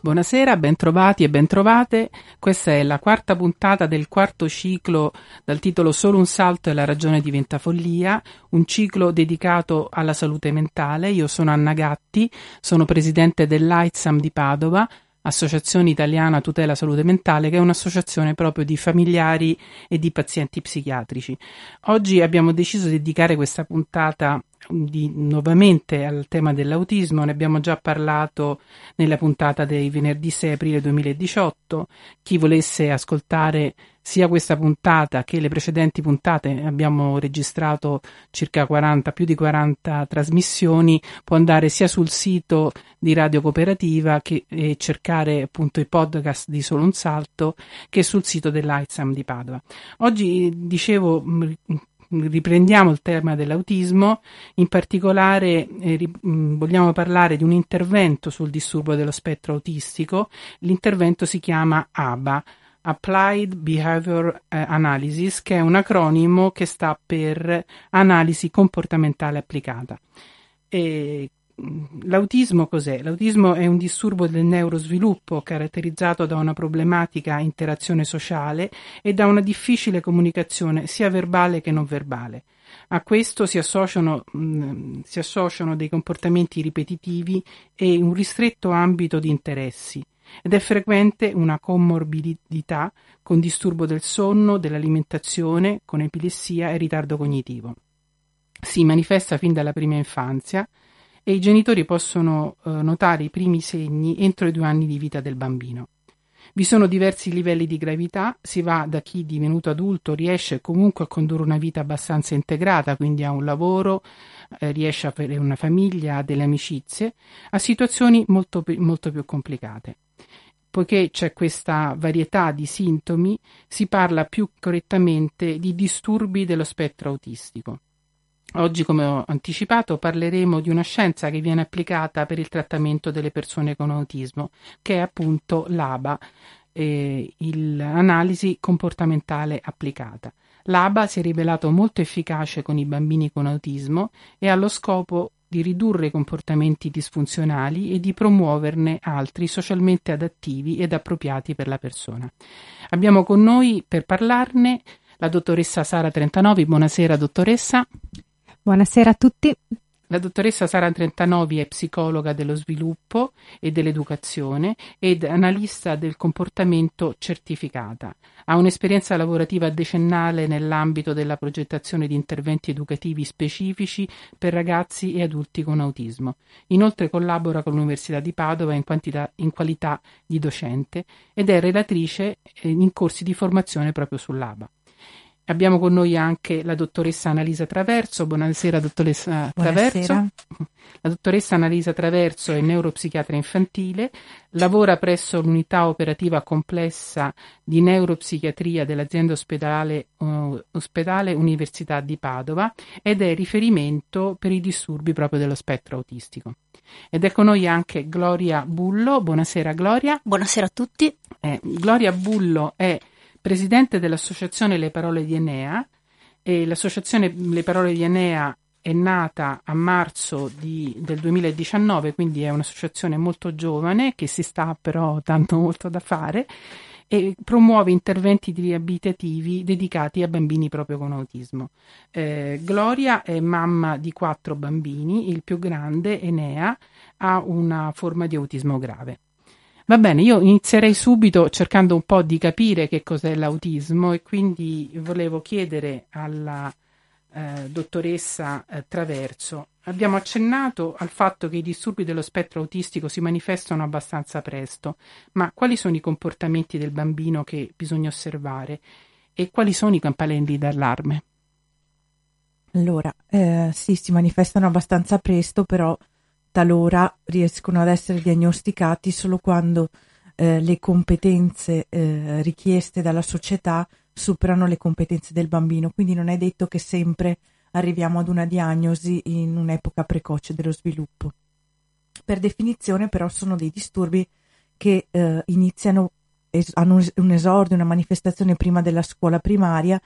Buonasera, bentrovati e bentrovate. Questa è la quarta puntata del quarto ciclo dal titolo Solo un salto e la ragione diventa follia, un ciclo dedicato alla salute mentale. Io sono Anna Gatti, sono presidente dell'AITSAM di Padova, Associazione Italiana Tutela Salute Mentale, che è un'associazione proprio di familiari e di pazienti psichiatrici. Oggi abbiamo deciso di dedicare questa puntata di, nuovamente al tema dell'autismo, ne abbiamo già parlato nella puntata dei venerdì 6 aprile 2018. Chi volesse ascoltare sia questa puntata che le precedenti puntate, abbiamo registrato circa 40, più di 40 trasmissioni, può andare sia sul sito di Radio Cooperativa che, e cercare appunto i podcast di Solo un Salto che sul sito dell'AISAM di Padova. Oggi dicevo riprendiamo il tema dell'autismo, in particolare eh, mm, vogliamo parlare di un intervento sul disturbo dello spettro autistico. L'intervento si chiama ABA, Applied Behavior eh, Analysis, che è un acronimo che sta per analisi comportamentale applicata. E L'autismo cos'è? L'autismo è un disturbo del neurosviluppo caratterizzato da una problematica interazione sociale e da una difficile comunicazione sia verbale che non verbale. A questo si associano, mh, mm, si associano dei comportamenti ripetitivi e un ristretto ambito di interessi ed è frequente una comorbidità con disturbo del sonno, dell'alimentazione, con epilessia e ritardo cognitivo. Si manifesta fin dalla prima infanzia e i genitori possono eh, notare i primi segni entro i due anni di vita del bambino. Vi sono diversi livelli di gravità, si va da chi divenuto adulto riesce comunque a condurre una vita abbastanza integrata, quindi ha un lavoro, eh, riesce a avere una famiglia, ha delle amicizie, a situazioni molto, molto più complicate. Poiché c'è questa varietà di sintomi, si parla più correttamente di disturbi dello spettro autistico. Oggi, come ho anticipato, parleremo di una scienza che viene applicata per il trattamento delle persone con autismo, che è appunto l'ABA, eh, l'analisi comportamentale applicata. L'ABA si è rivelato molto efficace con i bambini con autismo e ha lo scopo di ridurre i comportamenti disfunzionali e di promuoverne altri socialmente adattivi ed appropriati per la persona. Abbiamo con noi per parlarne la dottoressa Sara Trentanovi. Buonasera, dottoressa. Buonasera a tutti. La dottoressa Sara Trentanovi è psicologa dello sviluppo e dell'educazione ed analista del comportamento certificata. Ha un'esperienza lavorativa decennale nell'ambito della progettazione di interventi educativi specifici per ragazzi e adulti con autismo. Inoltre collabora con l'Università di Padova in, quantità, in qualità di docente ed è relatrice eh, in corsi di formazione proprio sull'ABA. Abbiamo con noi anche la dottoressa Annalisa Traverso. Buonasera, dottoressa Buonasera. Traverso. La dottoressa Annalisa Traverso è neuropsichiatra infantile, lavora presso l'unità operativa complessa di neuropsichiatria dell'azienda ospedale, uh, ospedale Università di Padova ed è riferimento per i disturbi proprio dello spettro autistico. Ed è con noi anche Gloria Bullo. Buonasera Gloria. Buonasera a tutti. Eh, Gloria Bullo è presidente dell'associazione Le Parole di Enea e l'associazione Le Parole di Enea è nata a marzo di, del 2019, quindi è un'associazione molto giovane che si sta però dando molto da fare e promuove interventi riabilitativi dedicati a bambini proprio con autismo. Eh, Gloria è mamma di quattro bambini, il più grande, Enea, ha una forma di autismo grave. Va bene, io inizierei subito cercando un po' di capire che cos'è l'autismo e quindi volevo chiedere alla eh, dottoressa eh, Traverso. Abbiamo accennato al fatto che i disturbi dello spettro autistico si manifestano abbastanza presto, ma quali sono i comportamenti del bambino che bisogna osservare e quali sono i campanelli d'allarme? Allora, eh, sì, si manifestano abbastanza presto, però talora riescono ad essere diagnosticati solo quando eh, le competenze eh, richieste dalla società superano le competenze del bambino, quindi non è detto che sempre arriviamo ad una diagnosi in un'epoca precoce dello sviluppo. Per definizione però sono dei disturbi che eh, iniziano, es- hanno un esordio, una manifestazione prima della scuola primaria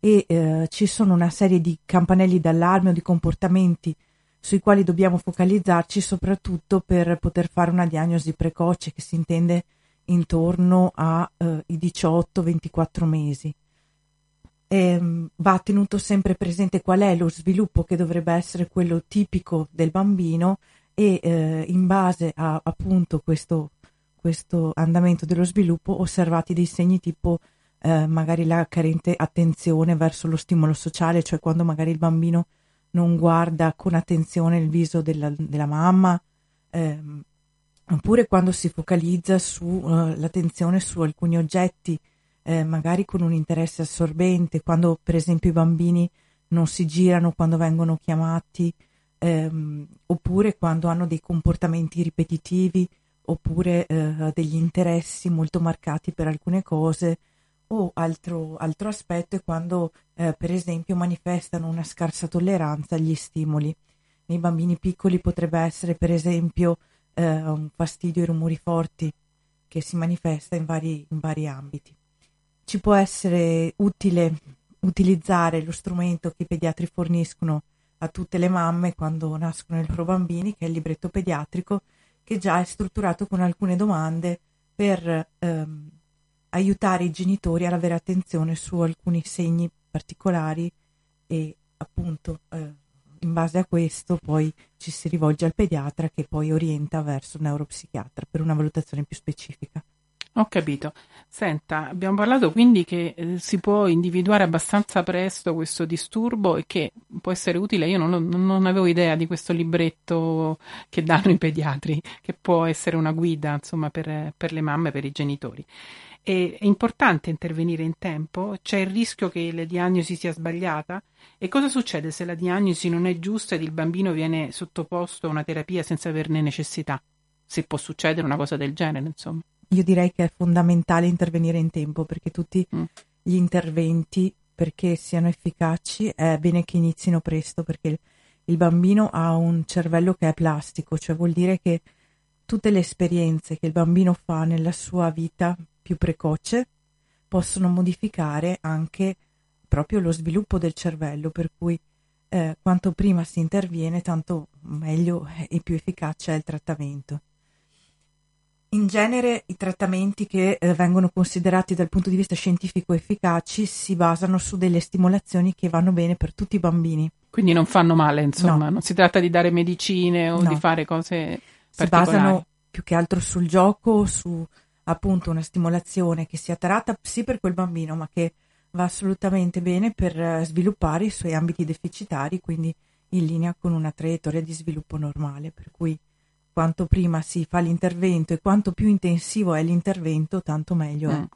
e eh, ci sono una serie di campanelli d'allarme o di comportamenti sui quali dobbiamo focalizzarci soprattutto per poter fare una diagnosi precoce che si intende intorno ai eh, 18-24 mesi. E, ehm, va tenuto sempre presente qual è lo sviluppo che dovrebbe essere quello tipico del bambino e eh, in base a appunto questo, questo, andamento dello sviluppo osservati dei segni tipo eh, magari la carente attenzione verso lo stimolo sociale, cioè quando magari il bambino non guarda con attenzione il viso della, della mamma, ehm, oppure quando si focalizza sull'attenzione uh, su alcuni oggetti, eh, magari con un interesse assorbente, quando per esempio i bambini non si girano quando vengono chiamati, ehm, oppure quando hanno dei comportamenti ripetitivi, oppure eh, degli interessi molto marcati per alcune cose, o altro, altro aspetto è quando eh, per esempio manifestano una scarsa tolleranza agli stimoli. Nei bambini piccoli potrebbe essere per esempio eh, un fastidio ai rumori forti che si manifesta in vari, in vari ambiti. Ci può essere utile utilizzare lo strumento che i pediatri forniscono a tutte le mamme quando nascono i loro bambini, che è il libretto pediatrico, che già è strutturato con alcune domande per ehm, aiutare i genitori ad avere attenzione su alcuni segni particolari e appunto eh, in base a questo poi ci si rivolge al pediatra che poi orienta verso il neuropsichiatra per una valutazione più specifica. Ho capito. Senta, abbiamo parlato quindi che eh, si può individuare abbastanza presto questo disturbo e che può essere utile. Io non, non, avevo idea di questo libretto che danno i pediatri, che può essere una guida insomma, per, per le mamme, per i genitori. È importante intervenire in tempo? C'è il rischio che la diagnosi sia sbagliata? E cosa succede se la diagnosi non è giusta ed il bambino viene sottoposto a una terapia senza averne necessità? Se può succedere una cosa del genere, insomma. Io direi che è fondamentale intervenire in tempo perché tutti mm. gli interventi, perché siano efficaci, è bene che inizino presto perché il bambino ha un cervello che è plastico, cioè vuol dire che tutte le esperienze che il bambino fa nella sua vita più precoce possono modificare anche proprio lo sviluppo del cervello, per cui eh, quanto prima si interviene, tanto meglio e più efficace è il trattamento. In genere i trattamenti che eh, vengono considerati dal punto di vista scientifico efficaci si basano su delle stimolazioni che vanno bene per tutti i bambini. Quindi non fanno male, insomma, no. non si tratta di dare medicine o no. di fare cose si basano più che altro sul gioco, su appunto una stimolazione che sia tarata sì per quel bambino, ma che va assolutamente bene per eh, sviluppare i suoi ambiti deficitari, quindi in linea con una traiettoria di sviluppo normale, per cui quanto prima si fa l'intervento e quanto più intensivo è l'intervento, tanto meglio è.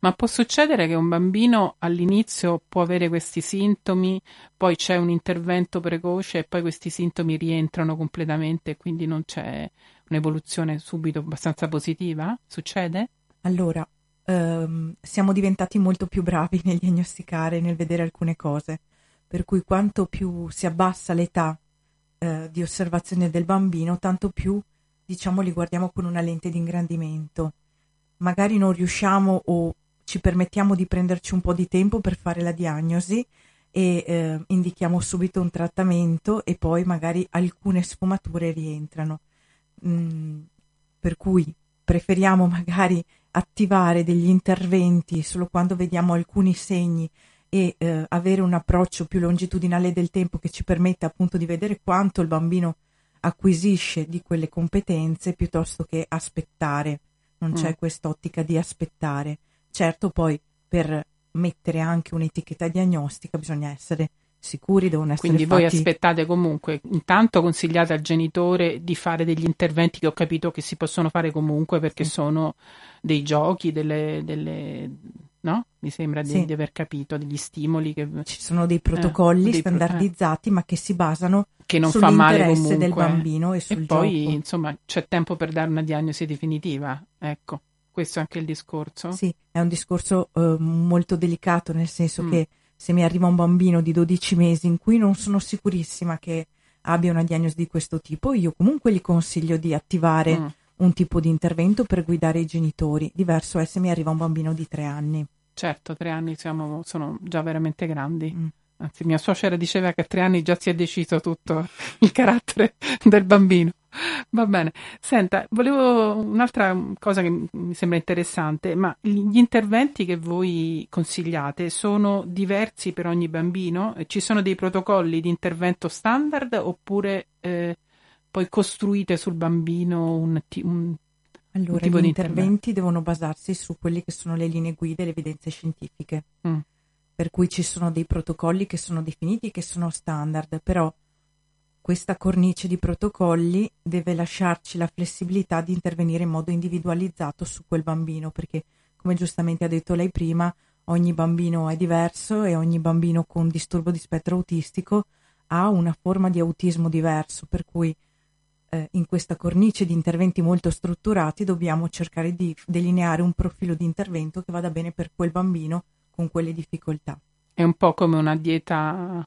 Ma può succedere che un bambino all'inizio può avere questi sintomi, poi c'è un intervento precoce e poi questi sintomi rientrano completamente e quindi non c'è un'evoluzione subito abbastanza positiva? Succede? Allora, ehm, siamo diventati molto più bravi nel diagnosticare, nel vedere alcune cose, per cui quanto più si abbassa l'età eh, di osservazione del bambino, tanto più diciamo li guardiamo con una lente di ingrandimento. Magari non riusciamo o ci permettiamo di prenderci un po' di tempo per fare la diagnosi e eh, indichiamo subito un trattamento e poi magari alcune sfumature rientrano. Mm, per cui preferiamo magari attivare degli interventi solo quando vediamo alcuni segni e eh, avere un approccio più longitudinale del tempo che ci permette appunto di vedere quanto il bambino acquisisce di quelle competenze piuttosto che aspettare. Non c'è mm. quest'ottica di aspettare. Certo, poi per mettere anche un'etichetta diagnostica bisogna essere sicuri, devono essere Quindi fatti... voi aspettate comunque, intanto consigliate al genitore di fare degli interventi che ho capito che si possono fare comunque perché sì. sono dei giochi, delle, delle no? Mi sembra di, sì. di, aver capito, degli stimoli che... Ci sono dei protocolli eh, standardizzati eh. ma che si basano che non fa male comunque. del bambino e sul e poi, gioco. insomma, c'è tempo per dare una diagnosi definitiva, ecco. Questo è anche il discorso? Sì, è un discorso uh, molto delicato, nel senso mm. che se mi arriva un bambino di 12 mesi in cui non sono sicurissima che abbia una diagnosi di questo tipo, io comunque gli consiglio di attivare mm. Un tipo di intervento per guidare i genitori. Diverso è se mi arriva un bambino di tre anni. Certo, tre anni siamo, sono già veramente grandi. Mm. Anzi, mia suocera diceva che a tre anni già si è deciso tutto il carattere del bambino. Va bene. Senta, volevo un'altra cosa che mi sembra interessante, ma gli interventi che voi consigliate sono diversi per ogni bambino? Ci sono dei protocolli di intervento standard oppure eh, poi costruite sul bambino un, un allora, gli interventi devono basarsi su quelle che sono le linee guida e le evidenze scientifiche. Mm per cui ci sono dei protocolli che sono definiti e che sono standard, però questa cornice di protocolli deve lasciarci la flessibilità di intervenire in modo individualizzato su quel bambino, perché come giustamente ha detto lei prima, ogni bambino è diverso e ogni bambino con disturbo di spettro autistico ha una forma di autismo diverso, per cui eh, in questa cornice di interventi molto strutturati dobbiamo cercare di delineare un profilo di intervento che vada bene per quel bambino con quelle difficoltà. È un po' come una dieta,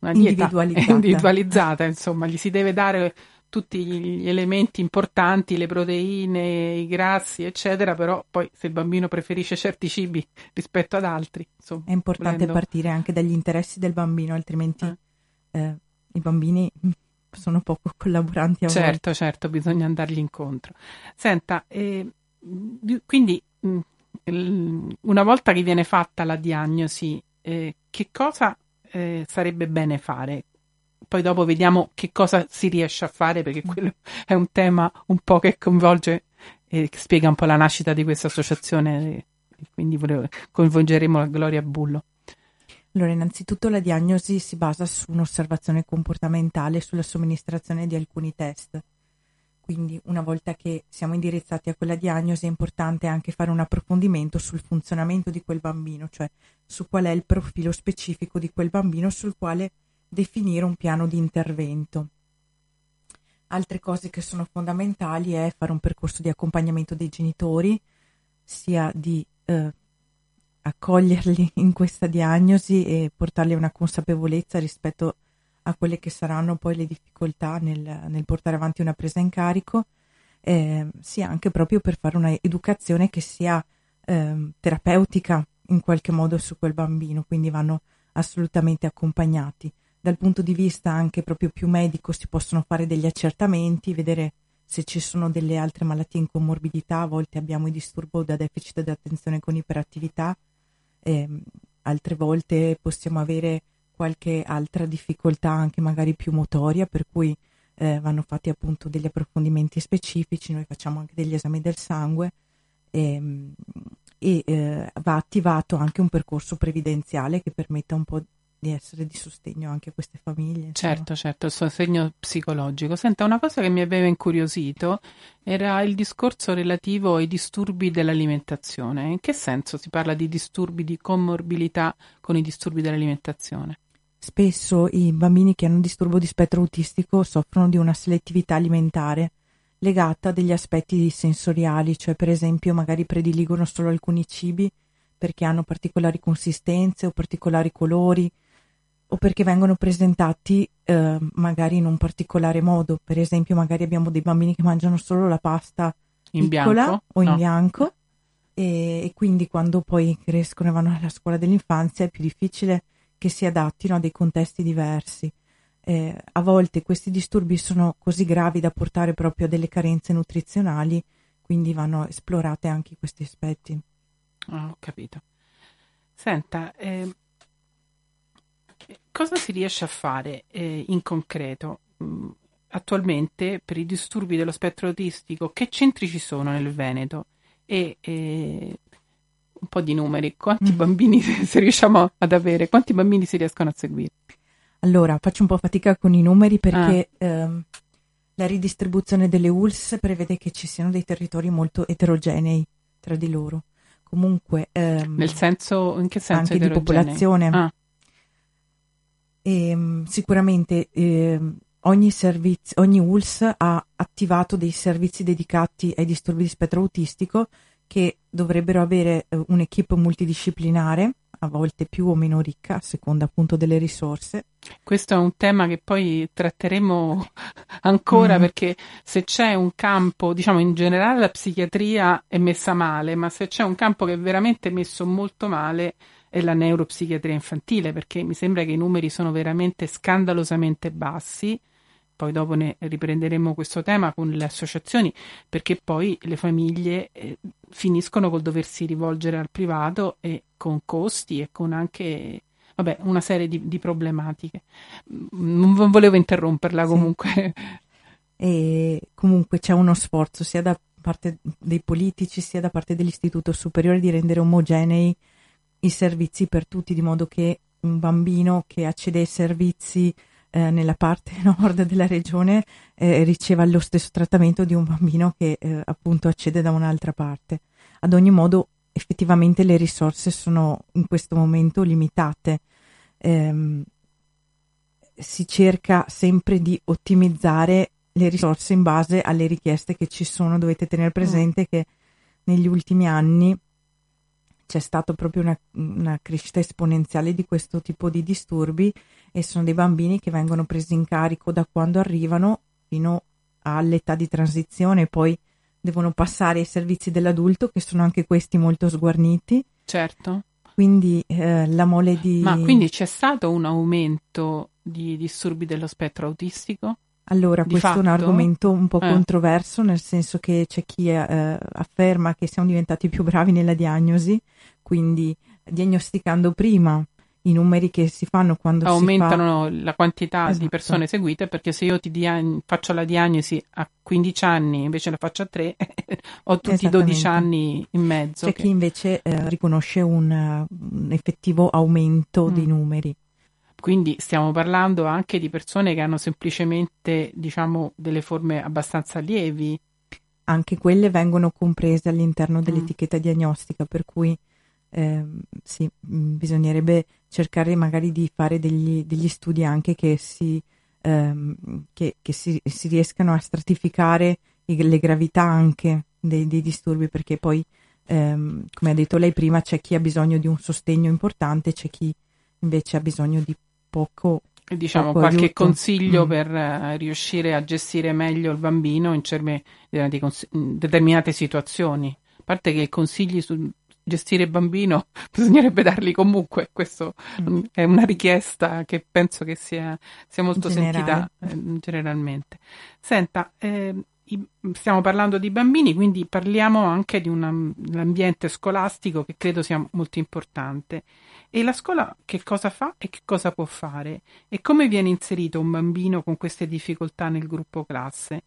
una dieta individualizzata. individualizzata, insomma, gli si deve dare tutti gli elementi importanti, le proteine, i grassi, eccetera, però poi se il bambino preferisce certi cibi rispetto ad altri, insomma, è importante volendo... partire anche dagli interessi del bambino, altrimenti eh. Eh, i bambini sono poco collaboranti a certo. Certo, bisogna andargli incontro. Senta, eh, quindi mh, una volta che viene fatta la diagnosi, eh, che cosa eh, sarebbe bene fare? Poi dopo vediamo che cosa si riesce a fare, perché quello è un tema un po' che coinvolge e che spiega un po' la nascita di questa associazione. Quindi volevo, coinvolgeremo la Gloria Bullo. Allora, innanzitutto la diagnosi si basa su un'osservazione comportamentale sulla somministrazione di alcuni test. Quindi una volta che siamo indirizzati a quella diagnosi è importante anche fare un approfondimento sul funzionamento di quel bambino, cioè su qual è il profilo specifico di quel bambino sul quale definire un piano di intervento. Altre cose che sono fondamentali è fare un percorso di accompagnamento dei genitori, sia di eh, accoglierli in questa diagnosi e portarli a una consapevolezza rispetto a quelle che saranno poi le difficoltà nel, nel portare avanti una presa in carico, eh, sia anche proprio per fare un'educazione che sia eh, terapeutica in qualche modo su quel bambino, quindi vanno assolutamente accompagnati. Dal punto di vista anche proprio più medico si possono fare degli accertamenti, vedere se ci sono delle altre malattie in comorbidità, a volte abbiamo il disturbo da deficit di attenzione con iperattività, eh, altre volte possiamo avere qualche altra difficoltà anche magari più motoria, per cui eh, vanno fatti appunto degli approfondimenti specifici, noi facciamo anche degli esami del sangue ehm, e, e eh, va attivato anche un percorso previdenziale che permetta un po' di essere di sostegno anche a queste famiglie. Insomma. Certo, certo, il sostegno psicologico. Senta, una cosa che mi aveva incuriosito era il discorso relativo ai disturbi dell'alimentazione. In che senso si parla di disturbi di comorbilità con i disturbi dell'alimentazione? Spesso i bambini che hanno un disturbo di spettro autistico soffrono di una selettività alimentare legata a degli aspetti sensoriali, cioè per esempio magari prediligono solo alcuni cibi perché hanno particolari consistenze o particolari colori o perché vengono presentati eh, magari in un particolare modo. Per esempio, magari abbiamo dei bambini che mangiano solo la pasta in piccola bianco? o in no. bianco e, e, quindi quando poi crescono e vanno alla scuola dell'infanzia è più difficile che si adattino a dei contesti diversi. Eh, a volte questi disturbi sono così gravi da portare proprio a delle carenze nutrizionali, quindi vanno esplorate anche questi aspetti. Oh, ho capito. Senta, eh, cosa si riesce a fare eh, in concreto? Mm, attualmente per i disturbi dello spettro autistico, che centri ci sono nel Veneto? E eh, un po' di numeri, quanti mm. bambini se riusciamo ad avere, quanti bambini si riescono a seguire? Allora, faccio un po' fatica con i numeri perché ah. ehm, la ridistribuzione delle ULS prevede che ci siano dei territori molto eterogenei tra di loro. Comunque, ehm, nel senso, in che senso? Anche di popolazione. Ah. E, ehm, sicuramente eh, ogni, servizio, ogni ULS ha attivato dei servizi dedicati ai disturbi di spettro autistico che dovrebbero avere eh, un'equipe multidisciplinare a volte più o meno ricca, a seconda appunto delle risorse. Questo è un tema che poi tratteremo ancora mm. perché se c'è un campo, diciamo in generale la psichiatria è messa male, ma se c'è un campo che è veramente messo molto male la neuropsichiatria infantile perché mi sembra che i numeri sono veramente scandalosamente bassi poi dopo ne riprenderemo questo tema con le associazioni, perché poi le famiglie eh, finiscono col doversi rivolgere al privato e con costi e con anche vabbè, una serie di, di problematiche. Non volevo interromperla comunque. Sì. E comunque c'è uno sforzo sia da parte dei politici sia da parte dell'Istituto Superiore di rendere omogenei i servizi per tutti, di modo che un bambino che accede ai servizi eh, nella parte nord della regione eh, riceva lo stesso trattamento di un bambino che eh, appunto accede da un'altra parte. Ad ogni modo, effettivamente le risorse sono in questo momento limitate. Ehm, si cerca sempre di ottimizzare le risorse in base alle richieste che ci sono. Dovete tenere presente mm. che negli ultimi anni c'è stata proprio una, una, crescita esponenziale di questo tipo di disturbi e sono dei bambini che vengono presi in carico da quando arrivano fino all'età di transizione, poi devono passare ai servizi dell'adulto che sono anche questi molto sguarniti. Certo. Quindi eh, la mole di... Ma quindi c'è stato un aumento di disturbi dello spettro autistico? Allora, questo fatto? è un argomento un po' eh. controverso, nel senso che c'è chi eh, afferma che siamo diventati più bravi nella diagnosi, quindi diagnosticando prima i numeri che si fanno quando aumentano si fa... la quantità esatto. di persone seguite perché se io ti diag... faccio la diagnosi a 15 anni invece la faccio a 3 ho tutti 12 anni in mezzo c'è che... chi invece eh, riconosce un, un, effettivo aumento mm. dei numeri quindi stiamo parlando anche di persone che hanno semplicemente diciamo delle forme abbastanza lievi anche quelle vengono comprese all'interno mm. dell'etichetta mm. diagnostica per cui eh, sì, mm, bisognerebbe cercare magari di fare degli, degli studi anche che si, ehm, che, che si, si, riescano a stratificare le gravità anche dei, dei disturbi, perché poi, ehm, come ha detto lei prima, c'è chi ha bisogno di un sostegno importante, c'è chi invece ha bisogno di poco. Diciamo qualche aiuto. consiglio mm. per uh, riuscire a gestire meglio il bambino in, cerme, in determinate situazioni. A parte che i consigli su, gestire il bambino bisognerebbe darli comunque, questa mm. è una richiesta che penso che sia, sia molto sentita eh, generalmente. Senta, eh, stiamo parlando di bambini, quindi parliamo anche di un ambiente scolastico che credo sia molto importante. E la scuola che cosa fa e che cosa può fare? E come viene inserito un bambino con queste difficoltà nel gruppo classe?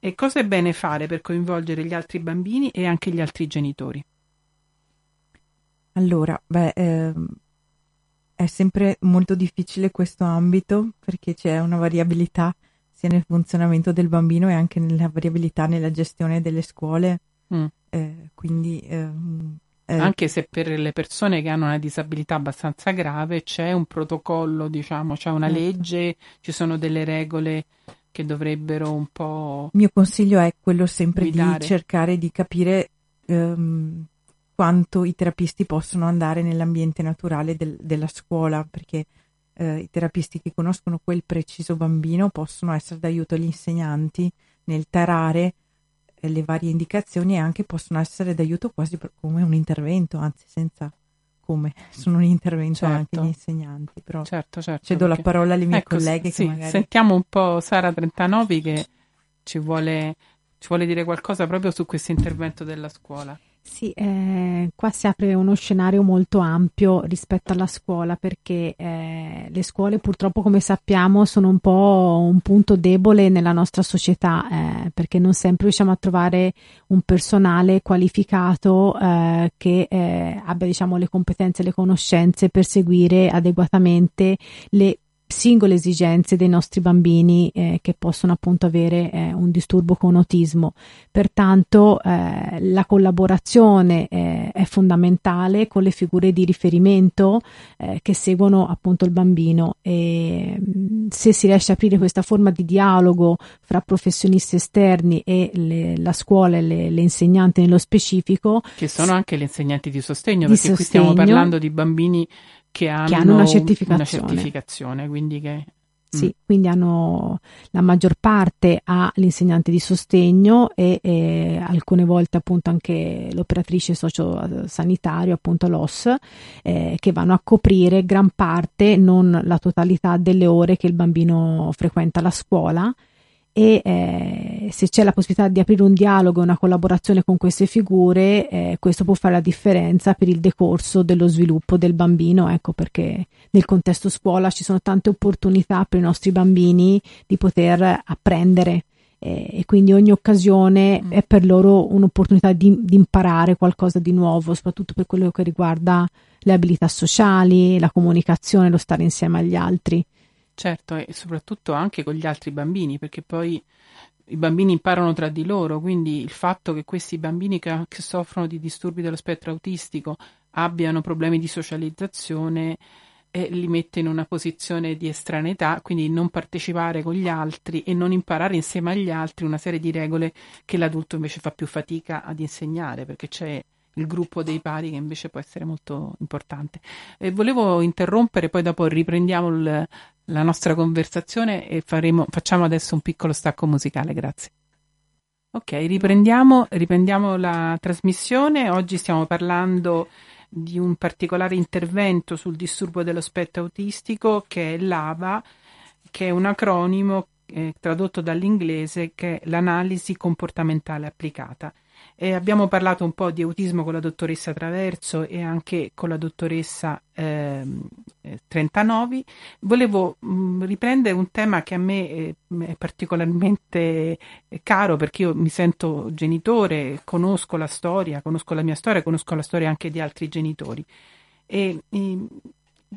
E cosa è bene fare per coinvolgere gli altri bambini e anche gli altri genitori? Allora, beh, ehm, è sempre molto difficile questo ambito perché c'è una variabilità sia nel funzionamento del bambino e anche nella variabilità nella gestione delle scuole. Mm. Eh, quindi, ehm, eh, anche se per le persone che hanno una disabilità abbastanza grave c'è un protocollo, diciamo, c'è una certo. legge, ci sono delle regole che dovrebbero un po'. Il mio consiglio è quello sempre guidare. di cercare di capire ehm, quanto i terapisti possono andare nell'ambiente naturale del, della scuola, perché eh, i terapisti che conoscono quel preciso bambino possono essere d'aiuto agli insegnanti nel tarare le varie indicazioni anche possono essere d'aiuto quasi come un intervento, anzi senza come, sono un intervento certo. anche gli insegnanti. Però certo, certo, cedo perché... la parola alle mie ecco, colleghe sì, magari... Sentiamo un po' Sara Trentanovi che ci vuole, ci vuole dire qualcosa proprio su questo intervento della scuola. Sì, eh, qua si apre uno scenario molto ampio rispetto alla scuola perché eh, le scuole purtroppo come sappiamo sono un po' un punto debole nella nostra società eh, perché non sempre riusciamo a trovare un personale qualificato eh, che eh, abbia diciamo le competenze e le conoscenze per seguire adeguatamente le singole esigenze dei nostri bambini eh, che possono appunto avere eh, un disturbo con autismo. Pertanto eh, la collaborazione eh, è fondamentale con le figure di riferimento eh, che seguono appunto il bambino e mm, se si riesce a aprire questa forma di dialogo fra professionisti esterni e le, la scuola e le, le, insegnanti nello specifico che sono anche le insegnanti di sostegno di perché sostegno, qui stiamo parlando di bambini che hanno, che hanno una, certificazione. una certificazione, quindi che sì, mm. quindi hanno la maggior parte ha l'insegnante di sostegno e, e, alcune volte appunto anche l'operatrice sociosanitario, appunto l'OS, eh, che vanno a coprire gran parte, non la totalità delle ore che il bambino frequenta la scuola e eh, se c'è la possibilità di aprire un dialogo e una collaborazione con queste figure, eh, questo può fare la differenza per il decorso dello sviluppo del bambino, ecco perché nel contesto scuola ci sono tante opportunità per i nostri bambini di poter apprendere eh, e quindi ogni occasione mm. è per loro un'opportunità di, di imparare qualcosa di nuovo, soprattutto per quello che riguarda le abilità sociali, la comunicazione, lo stare insieme agli altri. Certo, e soprattutto anche con gli altri bambini, perché poi i bambini imparano tra di loro, quindi il fatto che questi bambini che, che soffrono di disturbi dello spettro autistico abbiano problemi di socializzazione eh, li mette in una posizione di estraneità, quindi non partecipare con gli altri e non imparare insieme agli altri una serie di regole che l'adulto invece fa più fatica ad insegnare, perché c'è il gruppo dei pari che invece può essere molto importante. E volevo interrompere, poi dopo riprendiamo il, la nostra conversazione e faremo, facciamo adesso un piccolo stacco musicale, grazie. Ok, riprendiamo, riprendiamo la trasmissione. Oggi stiamo parlando di un particolare intervento sul disturbo dello spettro autistico che è l'AVA, che è un acronimo eh, tradotto dall'inglese che è l'analisi comportamentale applicata. E abbiamo parlato un po' di autismo con la dottoressa Traverso e anche con la dottoressa eh, Trentanovi. Volevo mh, mm, riprendere un tema che a me eh, è particolarmente caro perché io mi sento genitore, conosco la storia, conosco la mia storia, conosco la storia anche di altri genitori. E, e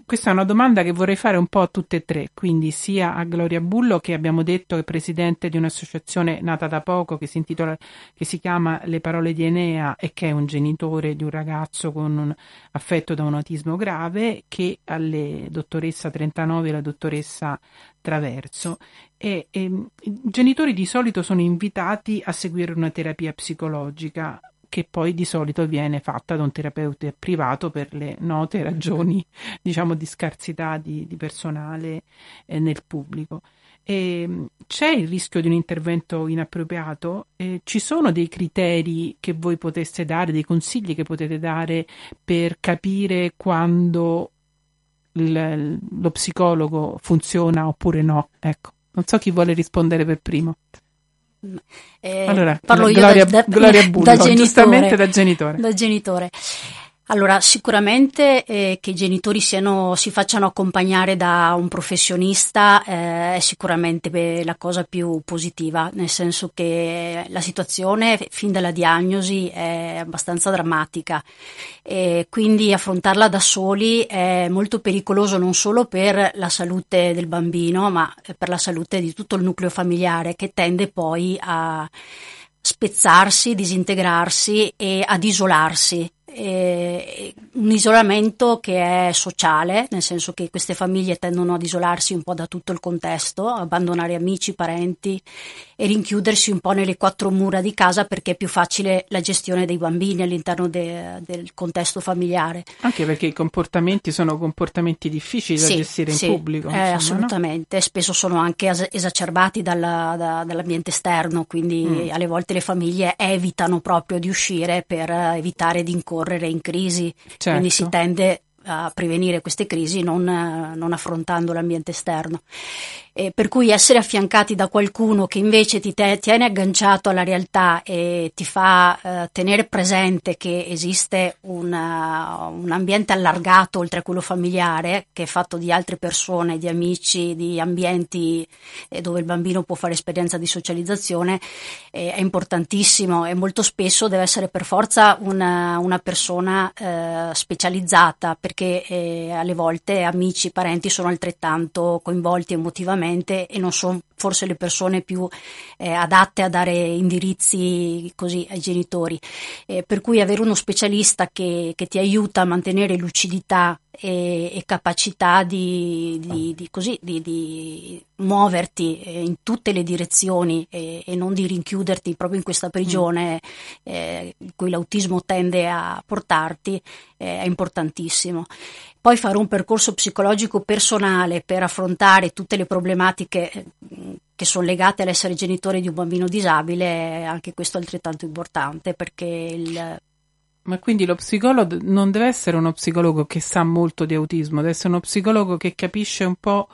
questa è una domanda che vorrei fare un po' a tutte e tre, quindi sia a Gloria Bullo che abbiamo detto è presidente di un'associazione nata da poco che si intitola che si chiama Le parole di Enea e che è un genitore di un ragazzo con un affetto da un autismo grave, che alle dottoressa 39 e la dottoressa Traverso. E, e, I genitori di solito sono invitati a seguire una terapia psicologica che poi di solito viene fatta da un terapeuta privato per le note ragioni, diciamo, di scarsità di, di personale eh, nel pubblico. E, mm, c'è il rischio di un intervento inappropriato? Eh, ci sono dei criteri che voi poteste dare, dei consigli che potete dare per capire quando il, lo psicologo funziona oppure no? Ecco, non so chi vuole rispondere per primo. Eh, allora, parlo io Gloria, da, Gloria Bullo, da genitore, da genitore. Da genitore. Allora, sicuramente eh, che i genitori siano, si facciano accompagnare da un professionista eh, è sicuramente la cosa più positiva, nel senso che la situazione fin dalla diagnosi è abbastanza drammatica. E quindi affrontarla da soli è molto pericoloso non solo per la salute del bambino, ma per la salute di tutto il nucleo familiare che tende poi a spezzarsi, disintegrarsi e ad isolarsi eh, un isolamento che è sociale, nel senso che queste famiglie tendono ad isolarsi un po' da tutto il contesto, abbandonare amici, parenti e rinchiudersi un po' nelle quattro mura di casa perché è più facile la gestione dei bambini all'interno de, del contesto familiare. Anche perché i comportamenti sono comportamenti difficili da sì, gestire in sì, pubblico. Eh, assolutamente, no? spesso sono anche as- esacerbati dalla, da, dall'ambiente esterno, quindi mm. alle volte le famiglie evitano proprio di uscire per evitare di incorrere incorrere in crisi, certo. quindi si tende a prevenire queste crisi non, non affrontando l'ambiente esterno. Eh, per cui essere affiancati da qualcuno che invece ti te, tiene agganciato alla realtà e ti fa eh, tenere presente che esiste una, un ambiente allargato oltre a quello familiare, che è fatto di altre persone, di amici, di ambienti eh, dove il bambino può fare esperienza di socializzazione, eh, è importantissimo e molto spesso deve essere per forza una, una persona eh, specializzata perché eh, alle volte amici, parenti sono altrettanto coinvolti emotivamente sicuramente e non sono forse le persone più eh, adatte a dare indirizzi così ai genitori. Eh, per cui avere uno specialista che, che, ti aiuta a mantenere lucidità e, e capacità di, di, di, così, di, muoverti eh, in tutte le direzioni e, e, non di rinchiuderti proprio in questa prigione eh, in cui l'autismo tende a portarti eh, è importantissimo. Poi fare un percorso psicologico personale per affrontare tutte le problematiche eh, che sono legate all'essere genitore di un bambino disabile, anche questo è altrettanto importante perché il ma quindi lo psicologo non deve essere uno psicologo che sa molto di autismo, deve essere uno psicologo che capisce un po',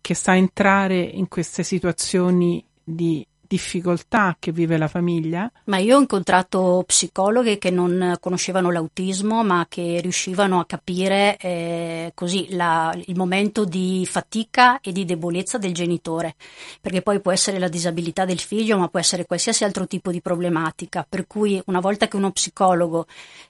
che sa entrare in queste situazioni di difficoltà che vive la famiglia? Ma io ho incontrato psicologhe che non conoscevano l'autismo, ma che riuscivano a capire eh, così la, il momento di fatica e di debolezza del genitore, perché poi può essere la disabilità del figlio, ma può essere qualsiasi altro tipo di problematica. Per cui una volta che uno psicologo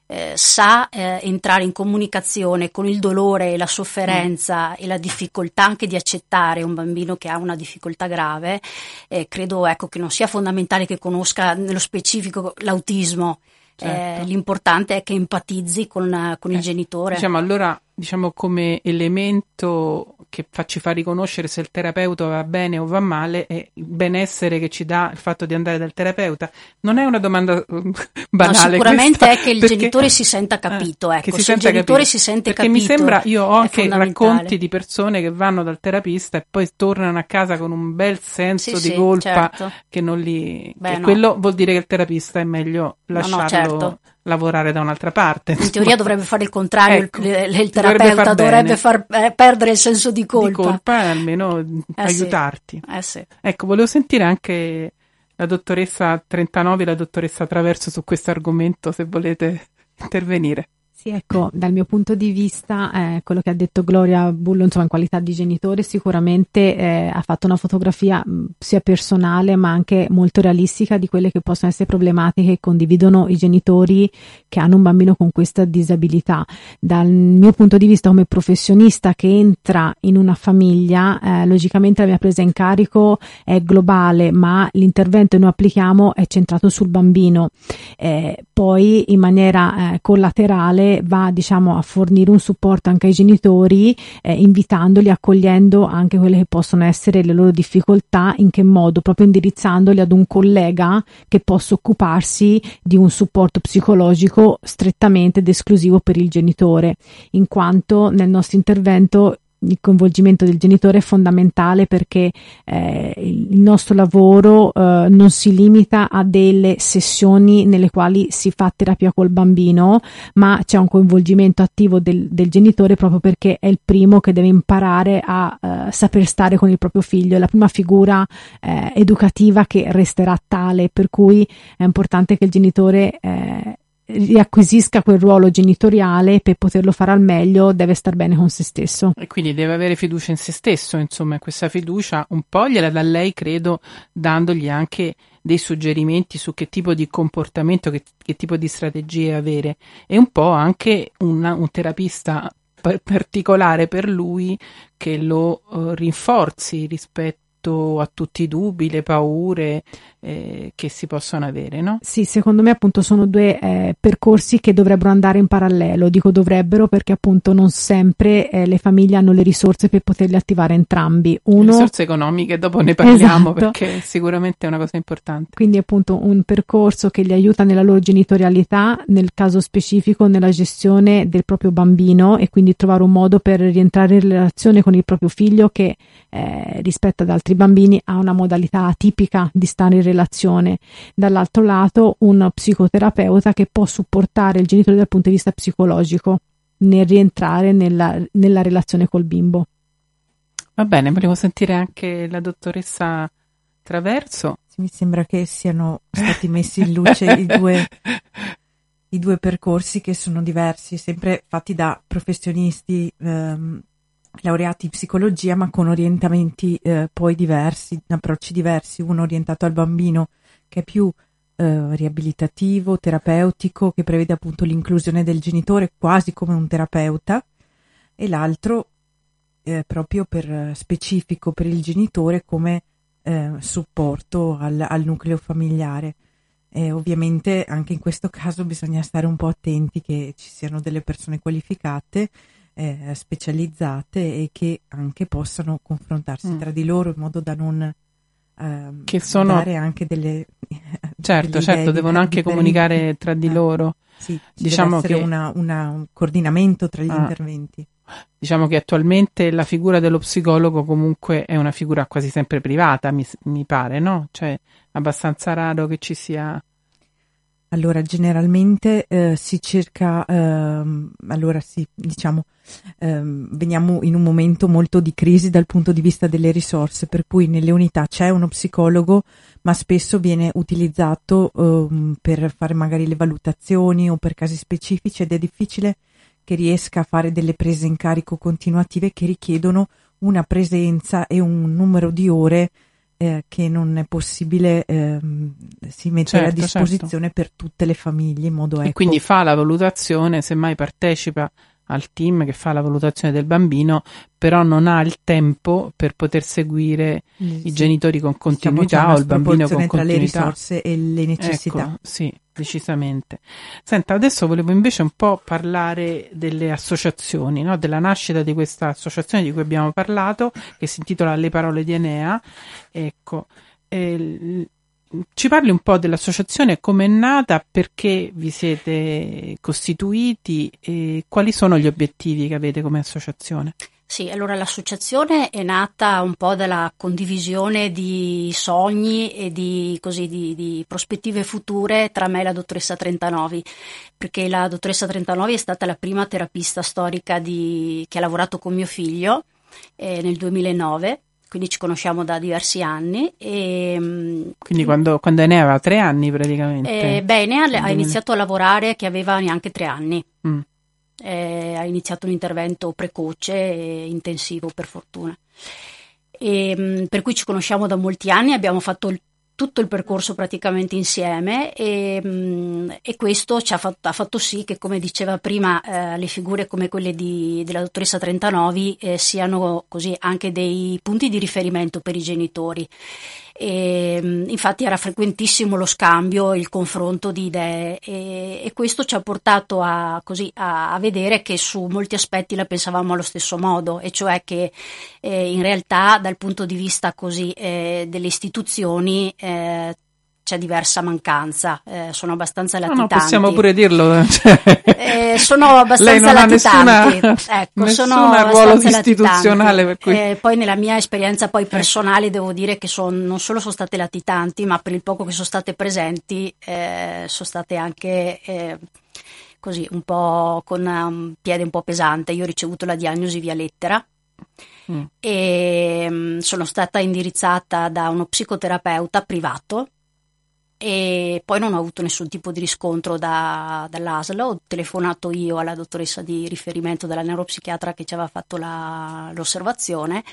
eh, sa eh, entrare in comunicazione con il dolore e la sofferenza mm. e la difficoltà anche di accettare un bambino che ha una difficoltà grave, eh, credo ecco, che non sia fondamentale che conosca nello specifico l'autismo. Certo. Eh, l'importante è che empatizzi con, con il eh, genitore. Diciamo allora diciamo come elemento che fa, ci fa riconoscere se il terapeuta va bene o va male è il benessere che ci dà il fatto di andare dal terapeuta. Non è una domanda banale. No, sicuramente questa, è che il perché, genitore si senta capito. Ecco. si se il genitore capito. si sente perché capito. mi sembra, io ho anche racconti di persone che vanno dal terapista e poi tornano a casa con un bel senso sì, di sì, colpa certo. che non li. Beh, no. quello vuol dire che il terapista è meglio lasciarlo. No, certo lavorare da un'altra parte. In teoria dovrebbe fare il contrario, ecco, il, il, terapeuta dovrebbe far, far eh, perdere il senso di colpa. Di colpa e almeno eh aiutarti. Sì. Eh sì. Ecco, volevo sentire anche la dottoressa 39 e la dottoressa Traverso su questo argomento, se volete intervenire. Sì, ecco, dal mio punto di vista, eh, quello che ha detto Gloria Bullo, insomma, in qualità di genitore, sicuramente eh, ha fatto una fotografia mh, sia personale ma anche molto realistica di quelle che possono essere problematiche che condividono i genitori che hanno un bambino con questa disabilità. Dal mio punto di vista come professionista che entra in una famiglia, eh, logicamente la mia presa in carico è globale, ma l'intervento che noi applichiamo è centrato sul bambino. Eh, poi in maniera eh, va diciamo a fornire un supporto anche ai genitori eh, invitandoli, accogliendo anche quelle che possono essere le loro difficoltà, in che modo? Proprio indirizzandoli ad un collega che possa occuparsi di un supporto psicologico strettamente ed esclusivo per il genitore, in quanto nel nostro intervento il coinvolgimento del genitore è fondamentale perché eh, il nostro lavoro eh, non si limita a delle sessioni nelle quali si fa terapia col bambino, ma c'è un coinvolgimento attivo del, del genitore proprio perché è il primo che deve imparare a eh, saper stare con il proprio figlio, è la prima figura eh, educativa che resterà tale, per cui è importante che il genitore eh, riacquisisca quel ruolo genitoriale per poterlo fare al meglio deve star bene con se stesso. E quindi deve avere fiducia in se stesso, insomma, questa fiducia un po' gliela dà lei, credo, dandogli anche dei suggerimenti su che tipo di comportamento, che, che tipo di strategie avere e un po' anche una, un terapista particolare per lui che lo uh, rinforzi rispetto rispetto a tutti i dubbi, le paure eh, che si possono avere, no? Sì, secondo me appunto sono due eh, percorsi che dovrebbero andare in parallelo. Dico dovrebbero perché appunto non sempre eh, le famiglie hanno le risorse per poterli attivare entrambi. Uno... risorse economiche, dopo ne parliamo esatto. perché sicuramente è una cosa importante. Quindi appunto un percorso che li aiuta nella loro genitorialità, nel caso specifico nella gestione del proprio bambino e quindi trovare un modo per rientrare in relazione con il proprio figlio che eh, rispetto ad altri bambini ha una modalità atipica di stare in relazione. Dall'altro lato un psicoterapeuta che può supportare il genitore dal punto di vista psicologico nel rientrare nella, nella relazione col bimbo. Va bene, volevo sentire anche la dottoressa Traverso. Mi sembra che siano stati messi in luce i, due, i due percorsi che sono diversi, sempre fatti da professionisti ehm, laureati in psicologia, ma con orientamenti eh, poi diversi, approcci diversi, uno orientato al bambino che è più eh, riabilitativo, terapeutico, che prevede appunto l'inclusione del genitore quasi come un terapeuta, e l'altro eh, proprio per specifico per il genitore come eh, supporto al, al, nucleo familiare. E ovviamente anche in questo caso bisogna stare un po' attenti che ci siano delle persone qualificate, eh, specializzate e che anche possano confrontarsi mm. tra di loro in modo da non eh, che sono... dare anche delle certo delle certo devono anche differenti. comunicare tra di eh, loro sì, diciamo che una, una, un coordinamento tra gli ah. interventi diciamo che attualmente la figura dello psicologo comunque è una figura quasi sempre privata, mi, mi pare, no? Cioè, abbastanza raro che ci sia. Allora, generalmente eh, si cerca, ehm, allora sì, diciamo, ehm, veniamo in un momento molto di crisi dal punto di vista delle risorse, per cui nelle unità c'è uno psicologo, ma spesso viene utilizzato ehm, per fare magari le valutazioni o per casi specifici ed è difficile che riesca a fare delle prese in carico continuative che richiedono una presenza e un numero di ore eh, che non è possibile eh, si mettere certo, a disposizione certo. per tutte le famiglie in modo e equo. quindi fa la valutazione, semmai partecipa al team che fa la valutazione del bambino, però non ha il tempo per poter seguire sì. i genitori con continuità o il bambino con continuità. tra le risorse e le necessità. Ecco, sì, decisamente. Senta, adesso volevo invece un po' parlare delle associazioni, no? della nascita di questa associazione di cui abbiamo parlato, che si intitola Le parole di Enea. Ecco, eh, ci parli un po' dell'associazione, come è nata, perché vi siete costituiti e quali sono gli obiettivi che avete come associazione? Sì, allora l'associazione è nata un po' dalla condivisione di sogni e di, così, di, di prospettive future tra me e la dottoressa Trentanovi, perché la dottoressa Trentanovi è stata la prima terapista storica di, che ha lavorato con mio figlio eh, nel 2009 quindi ci conosciamo da diversi anni. E, mm, quindi quando, quando Enea aveva tre anni praticamente? Eh, beh, Enea ha iniziato a lavorare che aveva neanche tre anni. Mm. Eh, ha iniziato un intervento precoce e intensivo per fortuna. E, mm, per cui ci conosciamo da molti anni, abbiamo fatto il tutto il percorso praticamente insieme e, mm, e questo ci ha fatto, ha fatto, sì che, come diceva prima, eh, le figure come quelle di, della dottoressa Trentanovi eh, siano così anche dei punti di riferimento per i genitori. E, mm, infatti era frequentissimo lo scambio, il confronto di idee e, e questo ci ha portato a, così, a, a, vedere che su molti aspetti la pensavamo allo stesso modo, e cioè che eh, in realtà dal punto di vista così, eh, delle istituzioni eh, c'è diversa mancanza, eh, sono abbastanza latitanti. No, no, possiamo pure dirlo. Cioè, eh, sono abbastanza latitanti. Nessuna, ecco, sono ruolo istituzionale. Per cui... eh, poi nella mia esperienza poi personale eh. devo dire che son, non solo sono state latitanti, ma per il poco che sono state presenti eh, sono state anche eh, così un po' con un piede un po' pesante. Io ho ricevuto la diagnosi via lettera. Mm. E mm, sono stata indirizzata da uno psicoterapeuta privato e poi non ho avuto nessun tipo di riscontro da, dall'ASL, ho telefonato io alla dottoressa di riferimento della neuropsichiatra che ci aveva fatto la, l'osservazione.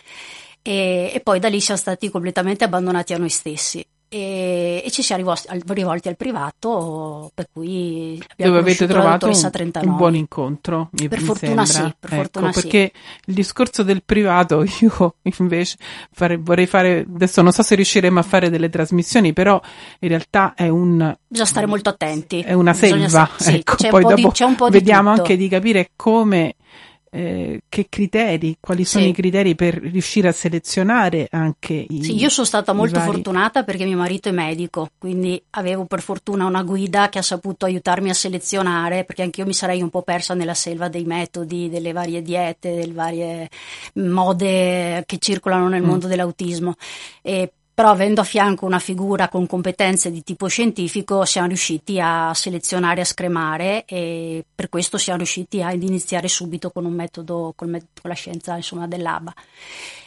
E, e, poi da lì siamo stati completamente abbandonati a noi stessi e, e ci siamo rivolti al, privato per cui abbiamo dove avete trovato un, un, buon incontro per fortuna sembra. sì per ecco, fortuna perché sì. il discorso del privato io invece fare, vorrei fare adesso non so se riusciremo a fare delle trasmissioni però in realtà è un bisogna stare molto attenti è una selva sì, ecco, poi dopo di, vediamo anche di capire come eh, che criteri, quali sono sì. i criteri per riuscire a selezionare anche i Sì, io sono stata molto vari... fortunata perché mio marito è medico, quindi avevo per fortuna una guida che ha saputo aiutarmi a selezionare, perché anche io mi sarei un po' persa nella selva dei metodi, delle varie diete, delle varie mode che circolano nel mm. mondo dell'autismo. E però avendo a fianco una figura con competenze di tipo scientifico siamo riusciti a selezionare, a scremare e per questo siamo riusciti ad iniziare subito con un metodo, con, la scienza insomma, dell'ABA.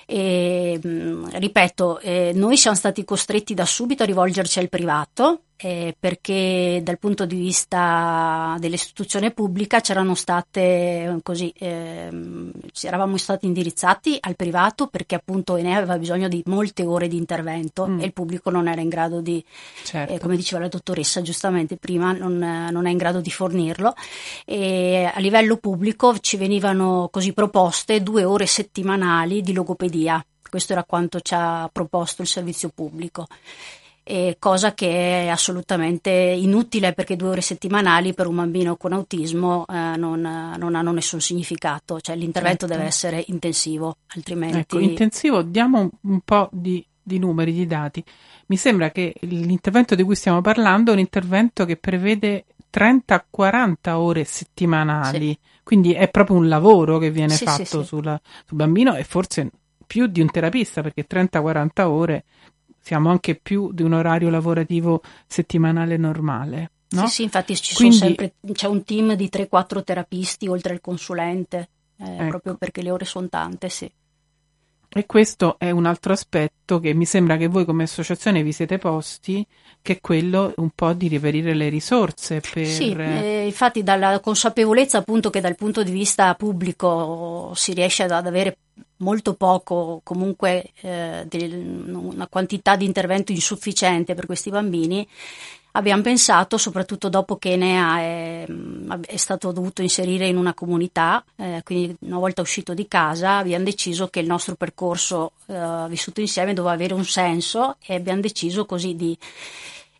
E, ripeto, eh, noi siamo stati costretti da subito a rivolgerci al privato eh, perché dal punto di vista dell'istituzione pubblica c'erano state eh, così, ehm, eravamo stati indirizzati al privato perché appunto Enea aveva bisogno di molte ore di intervento mm. e il pubblico non era in grado di, certo. eh, come diceva la dottoressa giustamente prima, non, non, è in grado di fornirlo e a livello pubblico ci venivano così proposte due ore settimanali di logopedia. Questo era quanto ci ha proposto il servizio pubblico eh, cosa che è assolutamente inutile perché due ore settimanali per un bambino con autismo eh, non, non, hanno nessun significato, cioè l'intervento certo. deve essere intensivo, altrimenti... Ecco, intensivo, diamo un, po' di, di numeri, di dati. Mi sembra che l'intervento di cui stiamo parlando è un intervento che prevede 30-40 ore settimanali, sì. quindi è proprio un lavoro che viene sì, fatto sì, sulla, sul bambino e forse più di un terapista perché 30-40 ore siamo anche più di un orario lavorativo settimanale normale. No? Sì, sì, infatti ci Quindi, sempre, c'è un team di 3-4 terapisti oltre al consulente, eh, ecco. proprio perché le ore sono tante, sì. E questo è un altro aspetto che mi sembra che voi come associazione vi siete posti, che è quello un po' di reperire le risorse per... Sì, eh, infatti dalla consapevolezza appunto che dal punto di vista pubblico si riesce ad avere molto poco, comunque eh, una quantità di intervento insufficiente per questi bambini, abbiamo pensato, soprattutto dopo che Enea è, è stato dovuto inserire in una comunità, eh, quindi una volta uscito di casa abbiamo deciso che il nostro percorso eh, vissuto insieme doveva avere un senso e abbiamo deciso così di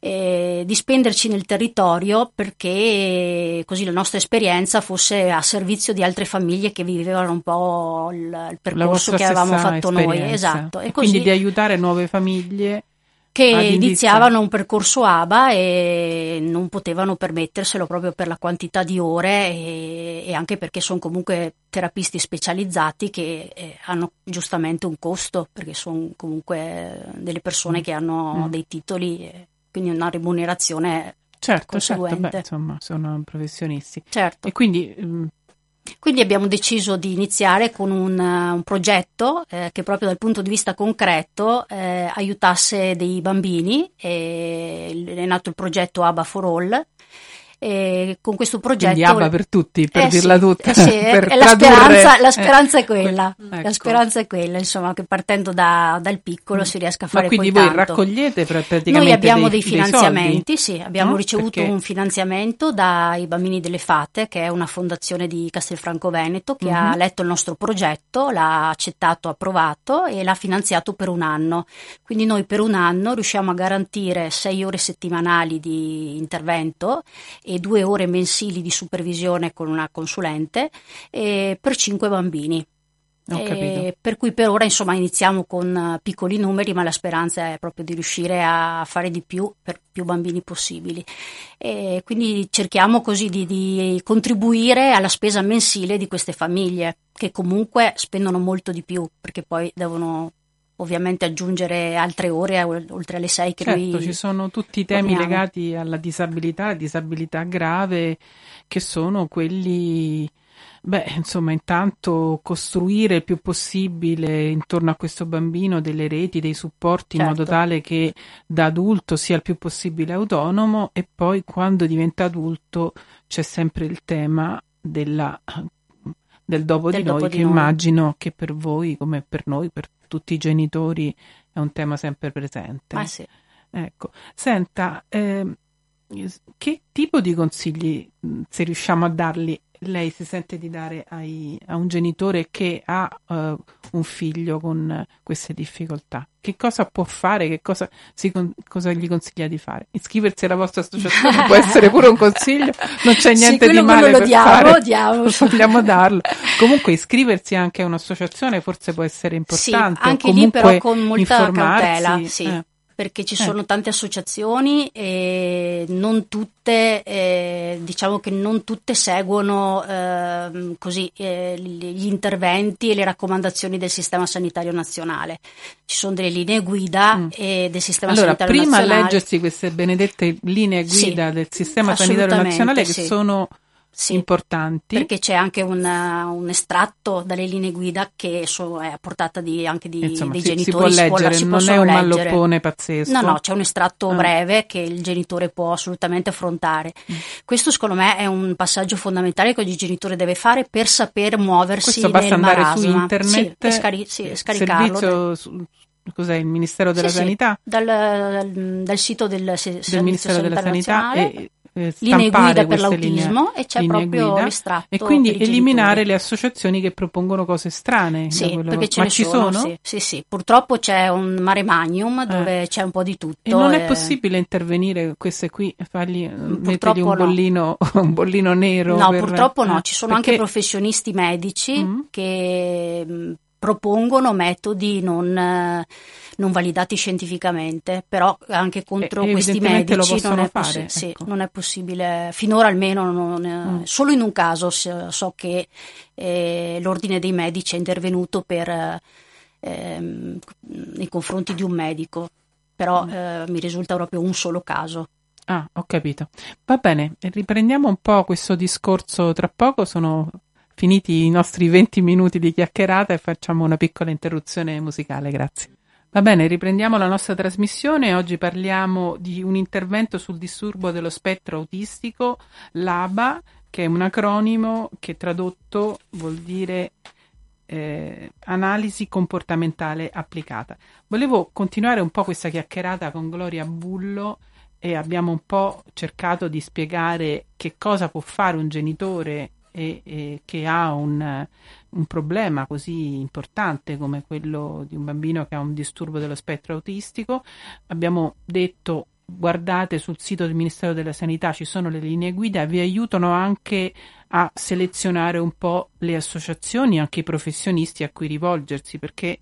eh, di spenderci nel territorio perché così la nostra esperienza fosse a servizio di altre famiglie che vivevano un po' il, il percorso che avevamo fatto esperienza. noi. Esatto. E, e così, quindi di aiutare nuove famiglie che iniziavano un percorso ABA e non potevano permetterselo proprio per la quantità di ore e, e anche perché sono comunque terapisti specializzati che eh, hanno giustamente un costo perché sono comunque delle persone mm. che hanno mm. dei titoli. Eh, quindi una remunerazione certo, certo beh, insomma, sono professionisti. Certo. E quindi mm, quindi abbiamo deciso di iniziare con un, un progetto eh, che proprio dal punto di vista concreto eh, aiutasse dei bambini. è nato il progetto ABA for All e con questo progetto... Quindi ABBA per tutti, per eh dirla sì, tutta. Eh sì, per la, speranza, la speranza è quella, ecco. la speranza è quella, insomma, che partendo da, dal piccolo si riesca a fare Ma quindi voi tanto. raccogliete praticamente Noi abbiamo dei, dei finanziamenti, dei sì, abbiamo no? ricevuto Perché? un finanziamento dai Bambini delle Fate, che è una fondazione di Castelfranco Veneto, che uh-huh. ha mhm. letto il nostro progetto, l'ha accettato, approvato e l'ha finanziato per un anno. Quindi noi per un anno riusciamo a garantire sei ore settimanali di intervento e due ore mensili di supervisione con una consulente eh, per cinque bambini. Eh, per cui per ora insomma iniziamo con piccoli numeri, ma la speranza è proprio di riuscire a fare di più per più bambini possibili. E quindi cerchiamo così di, di contribuire alla spesa mensile di queste famiglie che comunque spendono molto di più perché poi devono ovviamente aggiungere altre ore oltre alle sei che certo, noi ci sono tutti i temi forniamo. legati alla disabilità, disabilità grave, che sono quelli Beh, insomma, intanto costruire il più possibile intorno a questo bambino delle reti, dei supporti certo. in modo certo. tale che da adulto sia il più possibile autonomo e poi quando diventa adulto c'è sempre il tema della, del dopo del di dopo noi di che noi. immagino che per voi come per noi, per tutti i genitori è un tema sempre presente. Ah, sì. Ecco, senta, eh, che tipo di consigli, se riusciamo a darli, lei si sente di dare ai, a un genitore che ha uh, un figlio con queste difficoltà? Che cosa può fare? Che cosa, si, cosa, gli consiglia di fare? Iscriversi alla vostra associazione può essere pure un consiglio, non c'è niente sì, di male lo per diamo, fare. diamo. Vogliamo darlo. Comunque iscriversi anche a un'associazione forse può essere importante. Sì, anche lì però con molta cautela. Sì. Eh perché ci sono eh. tante associazioni e non tutte, eh, diciamo che non tutte seguono eh, così, eh, gli interventi e le raccomandazioni del sistema sanitario nazionale. Ci sono delle linee guida mm. del sistema allora, sanitario nazionale. Allora, prima leggersi queste benedette linee guida sì, del sistema sanitario nazionale che sì. sono sì, importanti. Perché c'è anche un, un, estratto dalle linee guida che so, è a portata di, anche di, Insomma, dei si, genitori. Si può leggere, si non è un leggere. malloppone pazzesco. No, no, c'è un estratto ah. breve che il genitore può assolutamente affrontare. Mm. Questo secondo me è un passaggio fondamentale che ogni genitore deve fare per saper muoversi Questo basta nel andare marasma. su internet sì, e, scari- sì, scaricarlo. Servizio su, cos'è il Ministero della sì, Sanità? Sì, dal, dal, dal, sito del, del Ministero della Sanità e eh, linee guida per l'autismo linee, e c'è proprio guida, l'estratto e quindi eliminare le associazioni che propongono cose strane sì, quello... perché ce ma ne ci sono, sono? Sì, sì, sì, purtroppo c'è un mare magnum dove eh. c'è un po' di tutto e non e... è possibile intervenire queste qui fargli mettergli un bollino, no. un bollino nero no per... purtroppo no ci sono perché... anche professionisti medici mm. che mh, propongono metodi non non validati scientificamente, però anche contro e, questi medici non è, fare, possi- ecco. sì, non è, possibile, finora almeno non, mm. solo in un caso so che eh, l'ordine dei medici è intervenuto per, eh, nei confronti di un medico, però mm. eh, mi risulta proprio un solo caso. Ah, ho capito. Va bene, riprendiamo un po' questo discorso tra poco, sono finiti i nostri 20 minuti di chiacchierata e facciamo una piccola interruzione musicale, grazie. Va bene, riprendiamo la nostra trasmissione. Oggi parliamo di un intervento sul disturbo dello spettro autistico, l'ABA, che è un acronimo che tradotto vuol dire eh, analisi comportamentale applicata. Volevo continuare un po' questa chiacchierata con Gloria Bullo e abbiamo un po' cercato di spiegare che cosa può fare un genitore e, e che ha un, un, problema così importante come quello di un bambino che ha un disturbo dello spettro autistico, abbiamo detto guardate sul sito del Ministero della Sanità ci sono le linee guida, vi aiutano anche a selezionare un po' le associazioni, anche i professionisti a cui rivolgersi, perché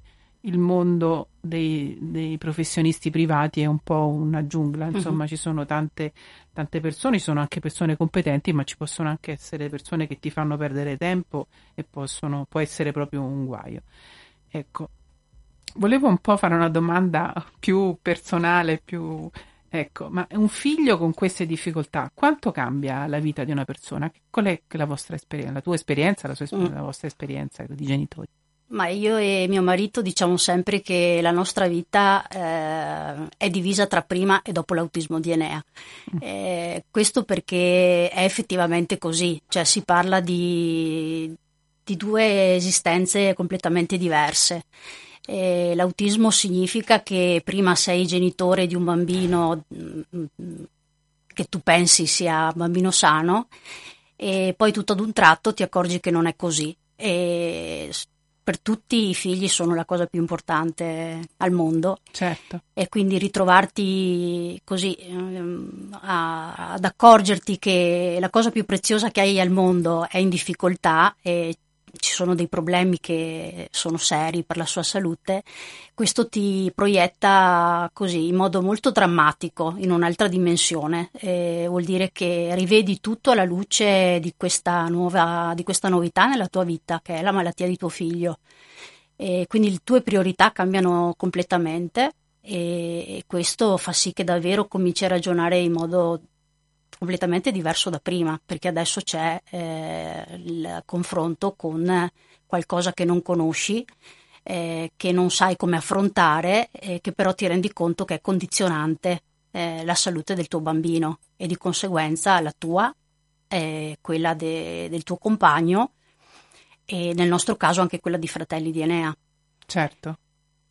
il mondo dei, dei, professionisti privati è un po' una giungla, mhm. insomma uh-huh. ci sono tante, tante, persone, ci sono anche persone competenti, ma ci possono anche essere persone che ti fanno perdere tempo e possono, può essere proprio un guaio. Ecco, volevo un po' fare una domanda più personale, più... Ecco, ma un figlio con queste difficoltà, quanto cambia la vita di una persona? Qual è la vostra esperienza, la tua esperienza, la, sua, mm. la vostra esperienza di genitori? Ma io e mio marito diciamo sempre che la nostra vita eh, è divisa tra prima e dopo l'autismo di Enea. Mm. Eh, questo perché è effettivamente così, cioè si parla di, di due esistenze completamente diverse. Eh, l'autismo significa che prima sei genitore di un bambino mm, mm, che tu pensi sia bambino sano e poi tutto ad un tratto ti accorgi che non è così. E per tutti i figli sono la cosa più importante al mondo. Certo. E quindi ritrovarti così um, a, ad accorgerti che la cosa più preziosa che hai al mondo è in difficoltà e ci sono dei problemi che sono seri per la sua salute, questo ti proietta così in modo molto drammatico in un'altra dimensione. E vuol dire che rivedi tutto alla luce di questa, nuova, di questa novità nella tua vita, che è la malattia di tuo figlio. E quindi le tue priorità cambiano completamente e questo fa sì che davvero cominci a ragionare in modo completamente diverso da prima, perché adesso c'è eh, il confronto con qualcosa che non conosci, eh, che non sai come affrontare, eh, che però ti rendi conto che è condizionante eh, la salute del tuo bambino e di conseguenza la tua, quella de, del tuo compagno e nel nostro caso anche quella di fratelli di Enea. Certo.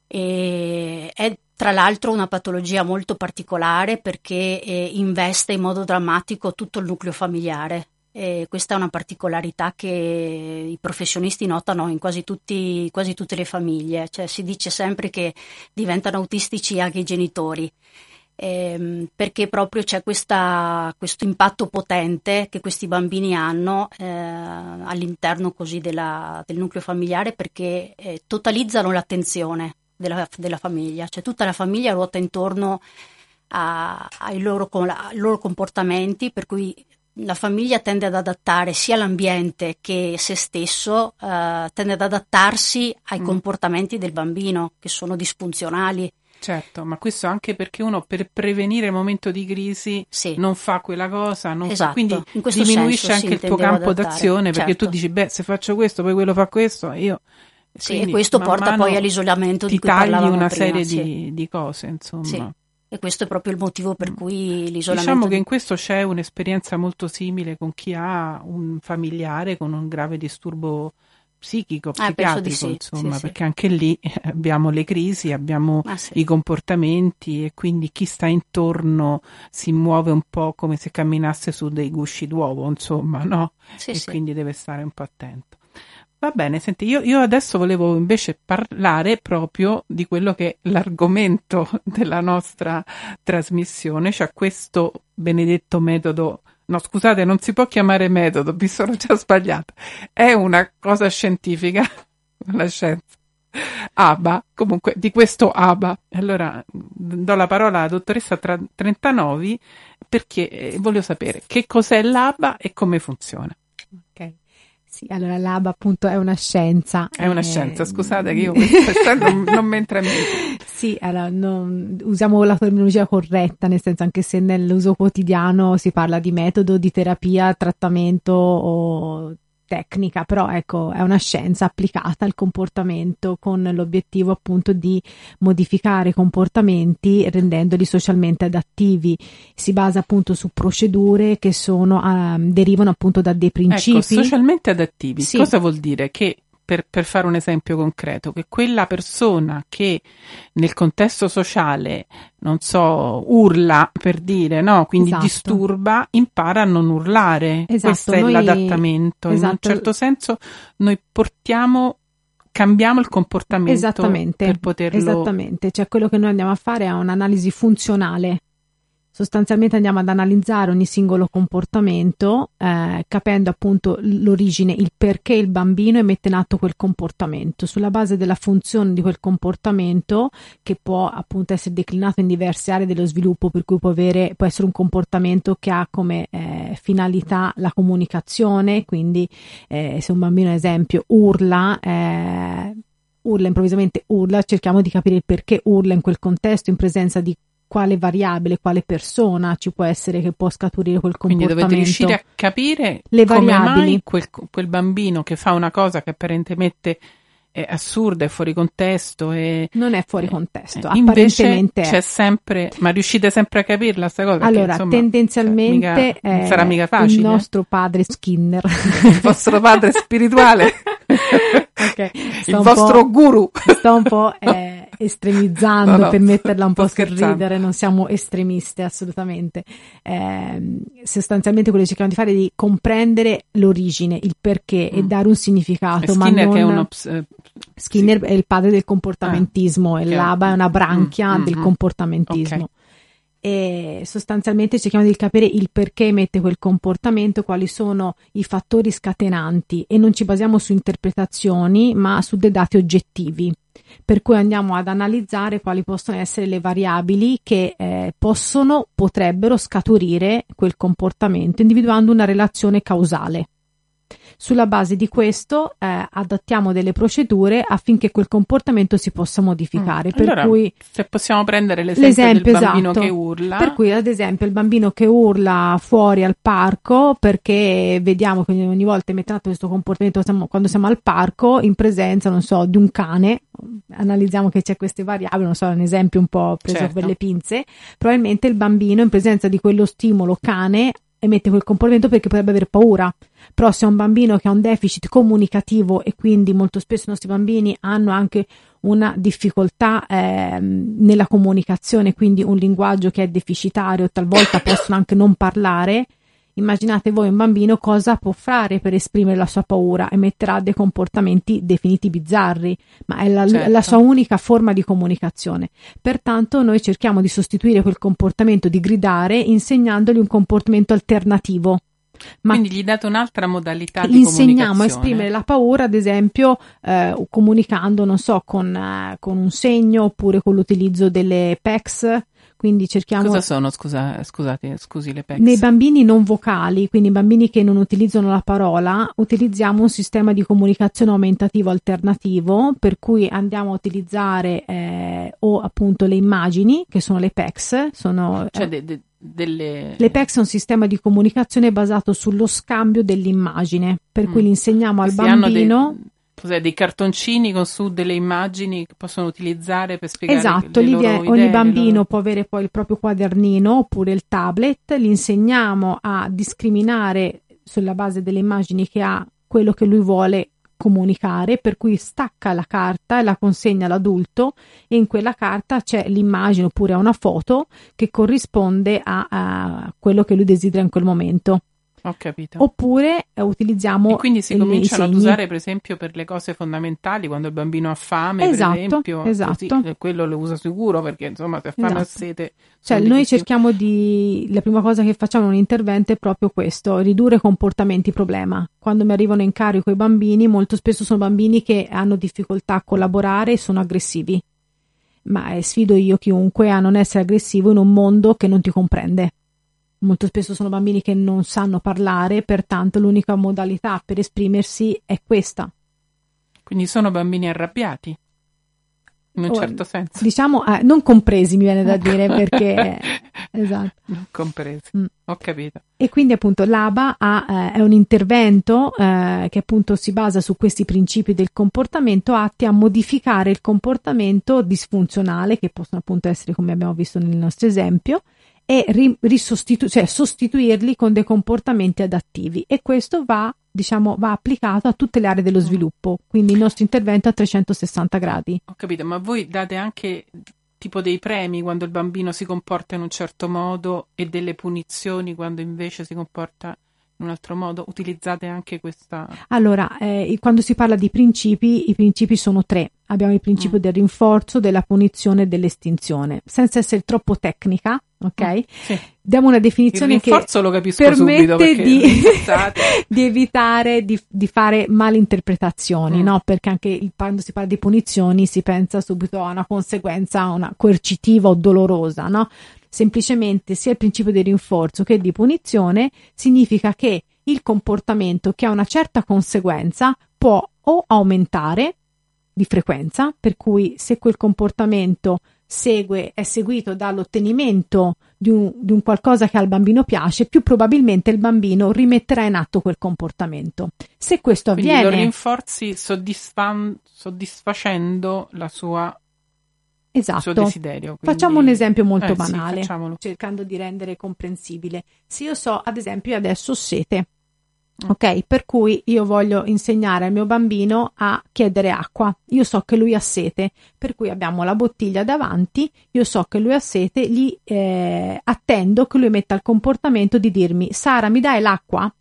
E è tra l'altro una patologia molto particolare perché eh, investe in modo drammatico tutto il nucleo familiare. E questa è una particolarità che i professionisti notano in quasi, tutti, quasi tutte le famiglie, cioè si dice sempre che diventano autistici anche i genitori. Eh, perché proprio c'è questa, questo impatto potente che questi bambini hanno eh, all'interno della, del nucleo familiare perché eh, totalizzano l'attenzione della, della, famiglia, cioè tutta la famiglia ruota intorno a, ai, loro, ai, loro, comportamenti, per cui la famiglia tende ad adattare sia l'ambiente che se stesso, eh, tende ad adattarsi ai mm. comportamenti del bambino che sono disfunzionali. Certo, ma questo anche perché uno per prevenire il momento di crisi Sì. non fa quella cosa, non fa- Esatto, quindi diminuisce senso, anche il tuo campo adattare, d'azione perché tu certo. dici, beh, se faccio questo, poi quello fa questo, io... Sì, quindi e questo porta poi all'isolamento di cui tagli parlavamo una prima, serie sì. di, di cose, insomma. Sì. E questo è proprio il motivo per cui l'isolamento Diciamo che in questo c'è un'esperienza molto simile con chi ha un familiare con un grave disturbo psichico, Ah, psichiatrico, sì, insomma, sì, sì. perché anche lì eh, abbiamo le crisi, abbiamo Ah, i comportamenti e quindi chi sta intorno si muove un po' come se camminasse su dei gusci d'uovo, insomma, no? E quindi deve stare un po' attento. Va bene, senti, io, io adesso volevo invece parlare proprio di quello che è l'argomento della nostra trasmissione, cioè questo benedetto metodo. No, scusate, non si può chiamare metodo, mi sono già sbagliata. È una cosa scientifica, la scienza. ABA, comunque di questo ABA. Allora do la parola alla dottoressa Tra- Trentanovi perché eh, voglio sapere che cos'è l'ABA e come funziona. Ok. Sì, allora l'ABA appunto è una scienza. È una eh, scienza, scusate che io questa non, non mi entra in mente. Sì, allora, non- usiamo la terminologia corretta, nel senso anche se nell'uso quotidiano si parla di metodo, di terapia, trattamento o tecnica, però ecco, è una scienza applicata al comportamento con l'obiettivo appunto di modificare i comportamenti rendendoli socialmente adattivi. Si basa appunto su procedure che sono, ehm, derivano appunto da dei principi. Ecco, socialmente adattivi, Sì. cosa vuol dire? Che per, per fare un esempio concreto, che quella persona che nel contesto sociale, non so, urla per dire, no? Quindi Esatto. disturba, impara a non urlare. Esatto, Questo è noi- l'adattamento. In un esatto. certo senso noi portiamo, cambiamo il comportamento Esattamente, per poterlo... esattamente, cioè quello che noi andiamo a fare è un'analisi funzionale. Sostanzialmente andiamo ad analizzare ogni singolo comportamento, eh, capendo appunto l'origine, il perché il bambino emette in atto quel comportamento. Sulla base della funzione di quel comportamento, che può appunto essere declinato in diverse aree dello sviluppo, per cui può, avere, può essere un comportamento che ha come eh, finalità la comunicazione, quindi eh, se un bambino, ad esempio, urla, eh, urla improvvisamente, urla, cerchiamo di capire il perché urla in quel contesto, in presenza di quale variabile, quale persona ci può essere che può scaturire quel Quindi comportamento. dovete riuscire a capire Le come variabili. mai quel, quel bambino che fa una cosa che apparentemente è assurda, è fuori contesto e Non è fuori contesto, Eh, apparentemente è. c'è sempre, ma riuscite sempre a capirla sta cosa? Perché, Allora, insomma, tendenzialmente cioè, mica- eh, sarà mica facile. il nostro padre Skinner, il vostro padre spirituale, Ok, sto il vostro guru. sto un po' eh, estremizzando No, no, per metterla un po' sul scherzando. ridere, non siamo estremiste assolutamente. Ehm, sostanzialmente quello che cerchiamo di fare è di comprendere l'origine, il perché e Mm. dare un significato, ma Skinner non... è uno eh, Skinner è il padre del comportamentismo e che- l'ABA è una branchia Mm, mm, del mm. comportamentismo. Ok. E sostanzialmente cerchiamo di capire il perché emette quel comportamento, quali sono i fattori scatenanti e non ci basiamo su interpretazioni ma su dei dati oggettivi. Per cui andiamo ad analizzare quali possono essere le variabili che eh, possono, potrebbero scaturire quel comportamento, individuando una relazione causale. Sulla base di questo eh, adattiamo delle procedure affinché quel comportamento si possa modificare. Mm. Per Allora, cui se possiamo prendere l'esempio, L'esempio del bambino esatto. che urla, per cui, ad esempio, il bambino che urla fuori al parco perché vediamo che ogni volta atto questo comportamento siamo- quando siamo al parco in presenza, non so, di un cane, analizziamo che c'è queste variabili, non so, è un esempio un po' preso Certo. per le pinze, probabilmente il bambino in presenza di quello stimolo cane emette quel comportamento perché potrebbe aver paura. Però se è un bambino che ha un deficit comunicativo e quindi molto spesso i nostri bambini hanno anche una difficoltà ehm, nella comunicazione, quindi un linguaggio che è deficitario, talvolta possono anche non parlare. Immaginate voi un bambino cosa può fare per esprimere la sua paura, emetterà dei comportamenti definiti bizzarri, ma è la, Certo. la sua unica forma di comunicazione. Pertanto noi cerchiamo di sostituire quel comportamento di gridare insegnandogli un comportamento alternativo. Ma quindi gli date un'altra modalità di insegniamo a comunicazione. esprimere la paura, ad esempio, eh, comunicando, non so, con, eh, con un segno oppure con l'utilizzo delle PECs, quindi cerchiamo... Cosa sono, scusa, scusate, scusi le PECS? Nei bambini non vocali, quindi bambini che non utilizzano la parola, utilizziamo un sistema di comunicazione aumentativo alternativo, per cui andiamo a utilizzare eh, o appunto le immagini, che sono le PECS, sono... Cioè de, de, delle... Le PECS è un sistema di comunicazione basato sullo scambio dell'immagine, per mm. cui l'insegniamo al bambino... Cos'è, dei cartoncini con su delle immagini che possono utilizzare per spiegare esatto, le loro idee, ogni bambino loro... può avere poi il proprio quadernino oppure il tablet, gli insegniamo a discriminare sulla base delle immagini che ha quello che lui vuole comunicare, per cui stacca la carta e la consegna all'adulto e in quella carta c'è l'immagine oppure una foto che corrisponde a, a quello che lui desidera in quel momento. Ho capito. Oppure eh, utilizziamo. E quindi si cominciano ad usare, per esempio, per le cose fondamentali, quando il bambino ha fame, esatto, per esempio. Esatto. Così, quello lo usa sicuro perché, insomma, se ha fame esatto. sete. Cioè, noi cerchiamo di. La prima cosa che facciamo in un intervento è proprio questo: ridurre comportamenti problema. Quando mi arrivano in carico i bambini, molto spesso sono bambini che hanno difficoltà a collaborare e sono aggressivi. Ma eh, sfido io chiunque a non essere aggressivo in un mondo che non ti comprende Molto spesso sono bambini che non sanno parlare, pertanto l'unica modalità per esprimersi è questa. Quindi sono bambini arrabbiati, in un o, certo senso. Diciamo, eh, non compresi mi viene da dire perché... esatto. Non compresi, mm. ho capito. E quindi appunto l'ABA ha, eh, è un intervento eh, che appunto si basa su questi principi del comportamento atti a modificare il comportamento disfunzionale, che possono appunto essere come abbiamo visto nel nostro esempio, e ri- risostitu- cioè sostituirli con dei comportamenti adattivi. E questo va diciamo va applicato a tutte le aree dello sviluppo. Quindi il nostro intervento a 360 gradi. Ho capito ma voi date anche tipo dei premi quando il bambino si comporta in un certo modo e delle punizioni quando invece si comporta in un altro modo? Utilizzate anche questa. Allora, eh, quando si parla di principi, i principi sono tre. Abbiamo il principio mm. del rinforzo, della punizione e dell'estinzione. Senza essere troppo tecnica, ok? Mm, sì. Diamo una definizione che permette di, di, evitare di, di, fare malinterpretazioni, mm. no? Perché anche quando si parla di punizioni si pensa subito a una conseguenza una coercitiva o dolorosa, no? Semplicemente sia il principio di rinforzo che di punizione significa che il comportamento che ha una certa conseguenza può o aumentare di frequenza, per cui se quel comportamento segue, è seguito dall'ottenimento di un, di un, qualcosa che al bambino piace, più probabilmente il bambino rimetterà in atto quel comportamento. Se questo Quindi avviene. lo rinforzi soddisfan- soddisfacendo la sua Esatto. Quindi... Facciamo un esempio molto eh, banale, sì, cercando di rendere comprensibile. Se io so, ad esempio, adesso sete, mm. ok? Per cui io voglio insegnare al mio bambino a chiedere acqua. Io so che lui ha sete, per cui abbiamo la bottiglia davanti, io so che lui ha sete, gli eh, attendo che lui metta il comportamento di dirmi Sara, mi dai l'acqua?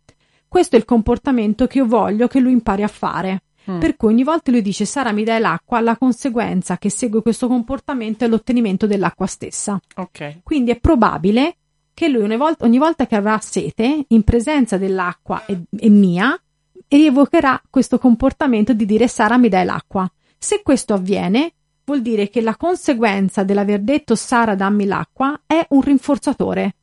Questo è il comportamento che io voglio che lui impari a fare. Mm. Per cui ogni volta lui dice Sara mi dai l'acqua, la conseguenza che segue questo comportamento è l'ottenimento dell'acqua stessa. Okay. Quindi è probabile che lui ogni volta, ogni volta che avrà sete, in presenza dell'acqua e, e mia, rievocherà questo comportamento di dire Sara mi dai l'acqua. Se questo avviene, vuol dire che la conseguenza dell'aver detto Sara dammi l'acqua è un rinforzatore.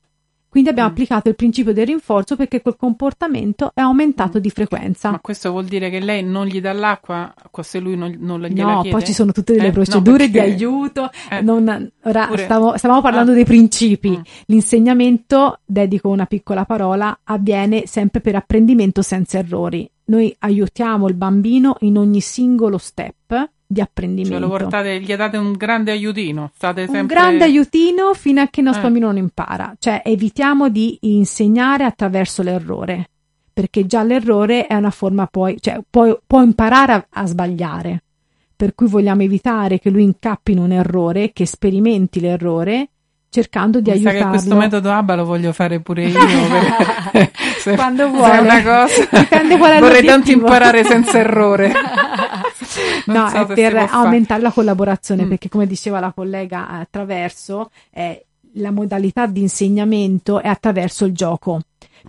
Quindi abbiamo mm. applicato il principio del rinforzo perché quel comportamento è aumentato mm. di frequenza. Ma questo vuol dire che lei non gli dà l'acqua se lui non, non gliela no, chiede? poi ci sono tutte delle eh? procedure no, perché... di aiuto. Eh. Non, ora Pure... stavo, stavamo parlando ah. dei principi. Mm. L'insegnamento, dedico una piccola parola, avviene sempre per apprendimento senza errori. Noi aiutiamo il bambino in ogni singolo step di apprendimento. Cioè lo portate, gli date un grande aiutino. State sempre... Un grande aiutino fino a che il nostro Eh. bambino non impara. Cioè evitiamo di insegnare attraverso l'errore, perché già l'errore è una forma poi, cioè può, può imparare a, a sbagliare. Per cui vogliamo evitare che lui incappi in un errore, che sperimenti l'errore, cercando di Mi sa che aiutarlo. questo metodo ABBA lo voglio fare pure io. se- Quando cosa. Dipende qual è Vorrei tanto l'obiettivo. imparare senza errore. No, so è per aumentare la collaborazione, Mm. perché come diceva la collega attraverso, eh, la modalità di insegnamento è attraverso il gioco,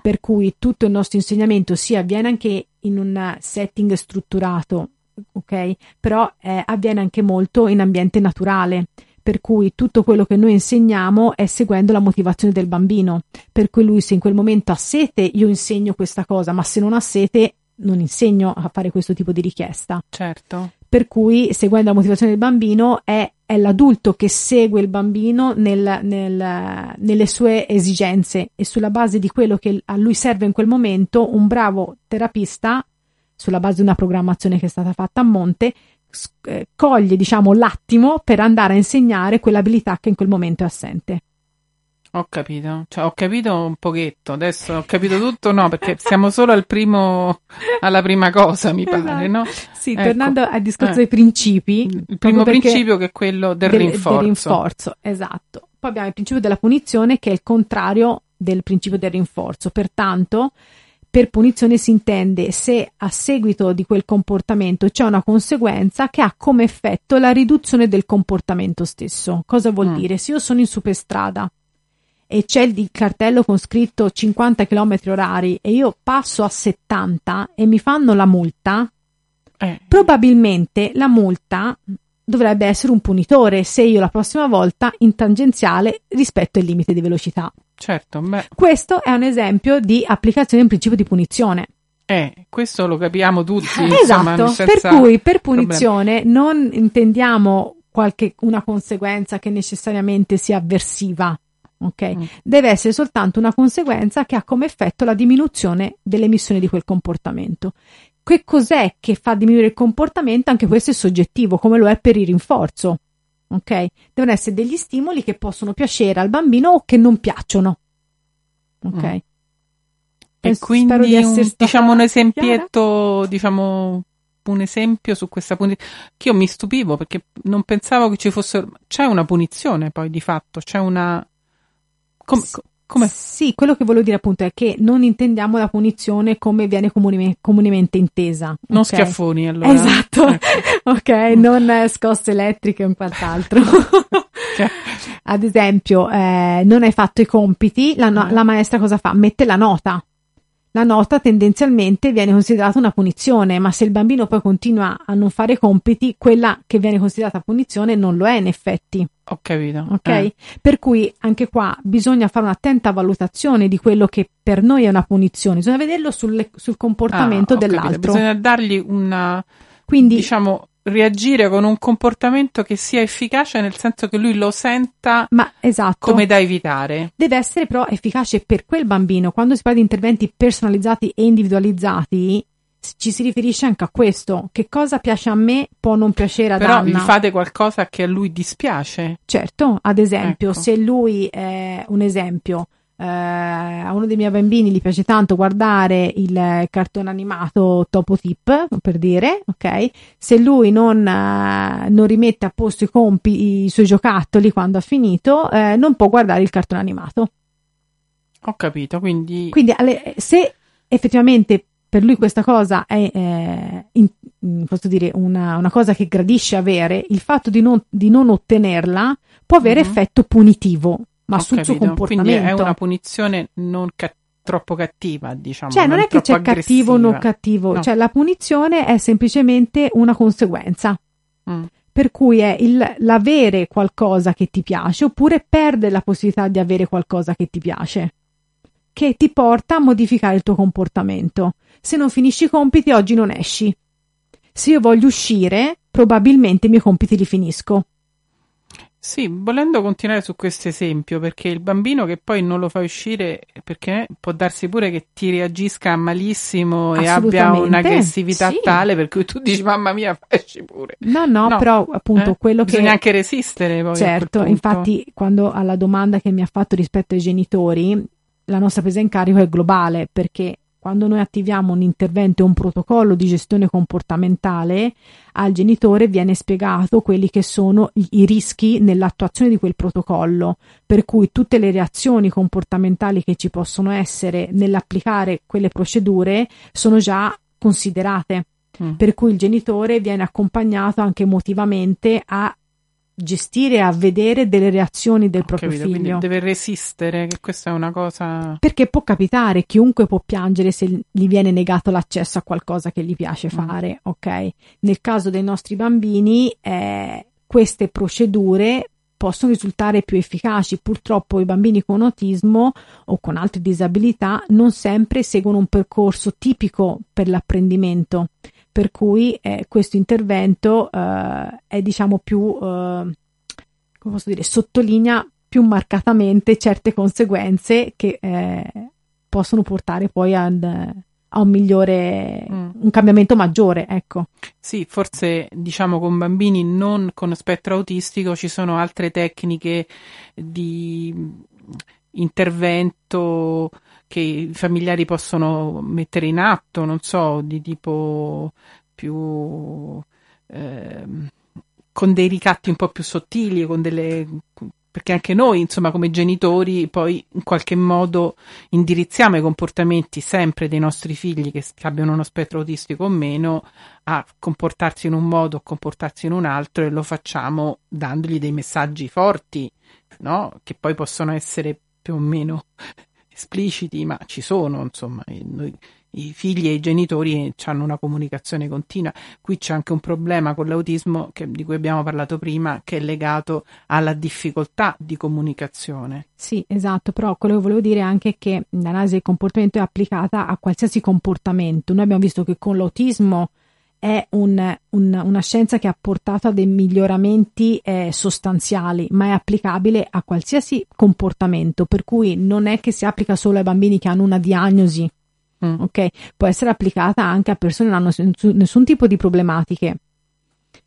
per cui tutto il nostro insegnamento si avviene anche in un setting strutturato, ok? Però eh, avviene anche molto in ambiente naturale. per cui tutto quello che noi insegniamo è seguendo la motivazione del bambino, per cui lui se in quel momento ha sete io insegno questa cosa, ma se non ha sete non insegno a fare questo tipo di richiesta. Certo. Per cui seguendo la motivazione del bambino è, è l'adulto che segue il bambino nel, nel, nelle sue esigenze e sulla base di quello che a lui serve in quel momento un bravo terapista sulla base di una programmazione che è stata fatta a monte, eh, coglie diciamo l'attimo per andare a insegnare quell'abilità che in quel momento è assente. Ho capito, cioè, ho capito un pochetto, adesso ho capito tutto, no, perché siamo solo al primo, alla prima cosa, mi pare, no? Sì, ecco. tornando al discorso eh. dei principi. Il primo principio che è quello del, del, rinforzo. del rinforzo. Esatto. Poi abbiamo il principio della punizione che è il contrario del principio del rinforzo, pertanto per punizione si intende se a seguito di quel comportamento c'è una conseguenza che ha come effetto la riduzione del comportamento stesso. Cosa vuol mm. dire? Se io sono in superstrada e c'è il cartello con scritto 50 km orari e io passo a 70 e mi fanno la multa, eh. probabilmente la multa dovrebbe essere un punitore se io la prossima volta in tangenziale rispetto il limite di velocità. Certo, beh. Questo è un esempio di applicazione del principio di punizione. Eh, questo lo capiamo tutti. esatto, insomma, per cui per punizione problemi. non intendiamo qualche, una conseguenza che necessariamente sia avversiva. Ok, mm. deve essere soltanto una conseguenza che ha come effetto la diminuzione dell'emissione di quel comportamento. Che cos'è che fa diminuire il comportamento? Anche questo è soggettivo, come lo è per il rinforzo ok? Devono essere degli stimoli che possono piacere al bambino o che non piacciono, ok? Mm. E quindi di un, diciamo un esempietto, chiara. diciamo un esempio su questa punizione che io mi stupivo perché non pensavo che ci fosse c'è una punizione poi di fatto, c'è una come, come? Sì, quello che volevo dire appunto è che non intendiamo la punizione come viene comune, comunemente intesa. Non okay? schiaffoni allora. Esatto, ecco. ok, non scosse elettriche o quant'altro. Ad esempio, eh, non hai fatto i compiti, la, no- eh. la maestra cosa fa? Mette la nota la nota tendenzialmente viene considerata una punizione, ma se il bambino poi continua a non fare compiti, quella che viene considerata punizione non lo è in effetti. Ho capito. Ok? Eh. Per cui anche qua bisogna fare un'attenta valutazione di quello che per noi è una punizione, bisogna vederlo sul, sul comportamento ah, dell'altro. Capito. Bisogna dargli una. Quindi, diciamo, reagire con un comportamento che sia efficace nel senso che lui lo senta Ma, esatto. come da evitare. Deve essere però efficace per quel bambino. Quando si parla di interventi personalizzati e individualizzati, ci si riferisce anche a questo. Che cosa piace a me può non piacere ad Però Anna. Però gli fate qualcosa che a lui dispiace. Certo, ad esempio, ecco. se lui è un esempio eh, a uno dei miei bambini gli piace tanto guardare il cartone animato Topo Tip, per dire, ok? Se lui non, eh, non rimette a posto i compi, i suoi giocattoli quando ha finito, eh, non può guardare il cartone animato. Ho capito, quindi... Quindi se effettivamente per lui questa cosa è, eh, in, posso dire, una, una, cosa che gradisce avere, il fatto di non, di non ottenerla può avere uh-huh. effetto punitivo ma Ho sul capito. suo comportamento. Quindi è una punizione non ca- troppo cattiva, diciamo. Cioè, non, non è che c'è aggressiva. cattivo o non cattivo, no. cioè la punizione è semplicemente una conseguenza. Mm. Per cui è il, l'avere qualcosa che ti piace oppure perdere la possibilità di avere qualcosa che ti piace, che ti porta a modificare il tuo comportamento. Se non finisci i compiti, oggi non esci. Se io voglio uscire, probabilmente i miei compiti li finisco. Sì, volendo continuare su questo esempio, perché il bambino che poi non lo fa uscire, perché può darsi pure che ti reagisca malissimo e abbia un'aggressività sì. tale per cui tu dici mamma mia, esci pure. No, no, no. però appunto eh? quello Bisogna che... anche resistere poi. Certo, infatti quando alla domanda che mi ha fatto rispetto ai genitori, la nostra presa in carico è globale, perché quando noi attiviamo un intervento e un protocollo di gestione comportamentale, al genitore viene spiegato quelli che sono i rischi nell'attuazione di quel protocollo, per cui tutte le reazioni comportamentali che ci possono essere nell'applicare quelle procedure sono già considerate. Mm. Per cui il genitore viene accompagnato anche emotivamente a gestire a vedere delle reazioni del Ho proprio capito, figlio. deve resistere, che questa è una cosa. Perché può capitare, chiunque può piangere se gli viene negato l'accesso a qualcosa che gli piace mm. fare, mm. ok? Nel caso dei nostri bambini, eh, queste procedure possono risultare più efficaci. Purtroppo i bambini con autismo o con altre disabilità non sempre seguono un percorso tipico per l'apprendimento, per cui eh, questo intervento eh, è diciamo più, eh, come posso dire, sottolinea più marcatamente certe conseguenze che eh, possono portare poi ad a un migliore, mm. un cambiamento maggiore, ecco. Sì, forse diciamo con bambini non con spettro autistico ci sono altre tecniche di intervento che i familiari possono mettere in atto, non so, di tipo più eh, con dei ricatti un po' più sottili, con delle perché anche noi, insomma, come genitori, poi in qualche modo indirizziamo i comportamenti sempre dei nostri figli che, che abbiano uno spettro autistico o meno a comportarsi in un modo o comportarsi in un altro e lo facciamo dandogli dei messaggi forti, no? Che poi possono essere più o meno espliciti, ma ci sono, insomma, noi i figli e i genitori hanno una comunicazione continua. Qui c'è anche un problema con l'autismo che, di cui abbiamo parlato prima, che è legato alla difficoltà di comunicazione. Sì, esatto, però quello che volevo dire è anche che l'analisi del comportamento è applicata a qualsiasi comportamento. Noi abbiamo visto che con l'autismo è un, un, una scienza che ha portato a dei miglioramenti eh, sostanziali, ma è applicabile a qualsiasi comportamento, per cui non è che si applica solo ai bambini che hanno una diagnosi Mm. Ok, può essere applicata anche a persone che non hanno nessun, tipo di problematiche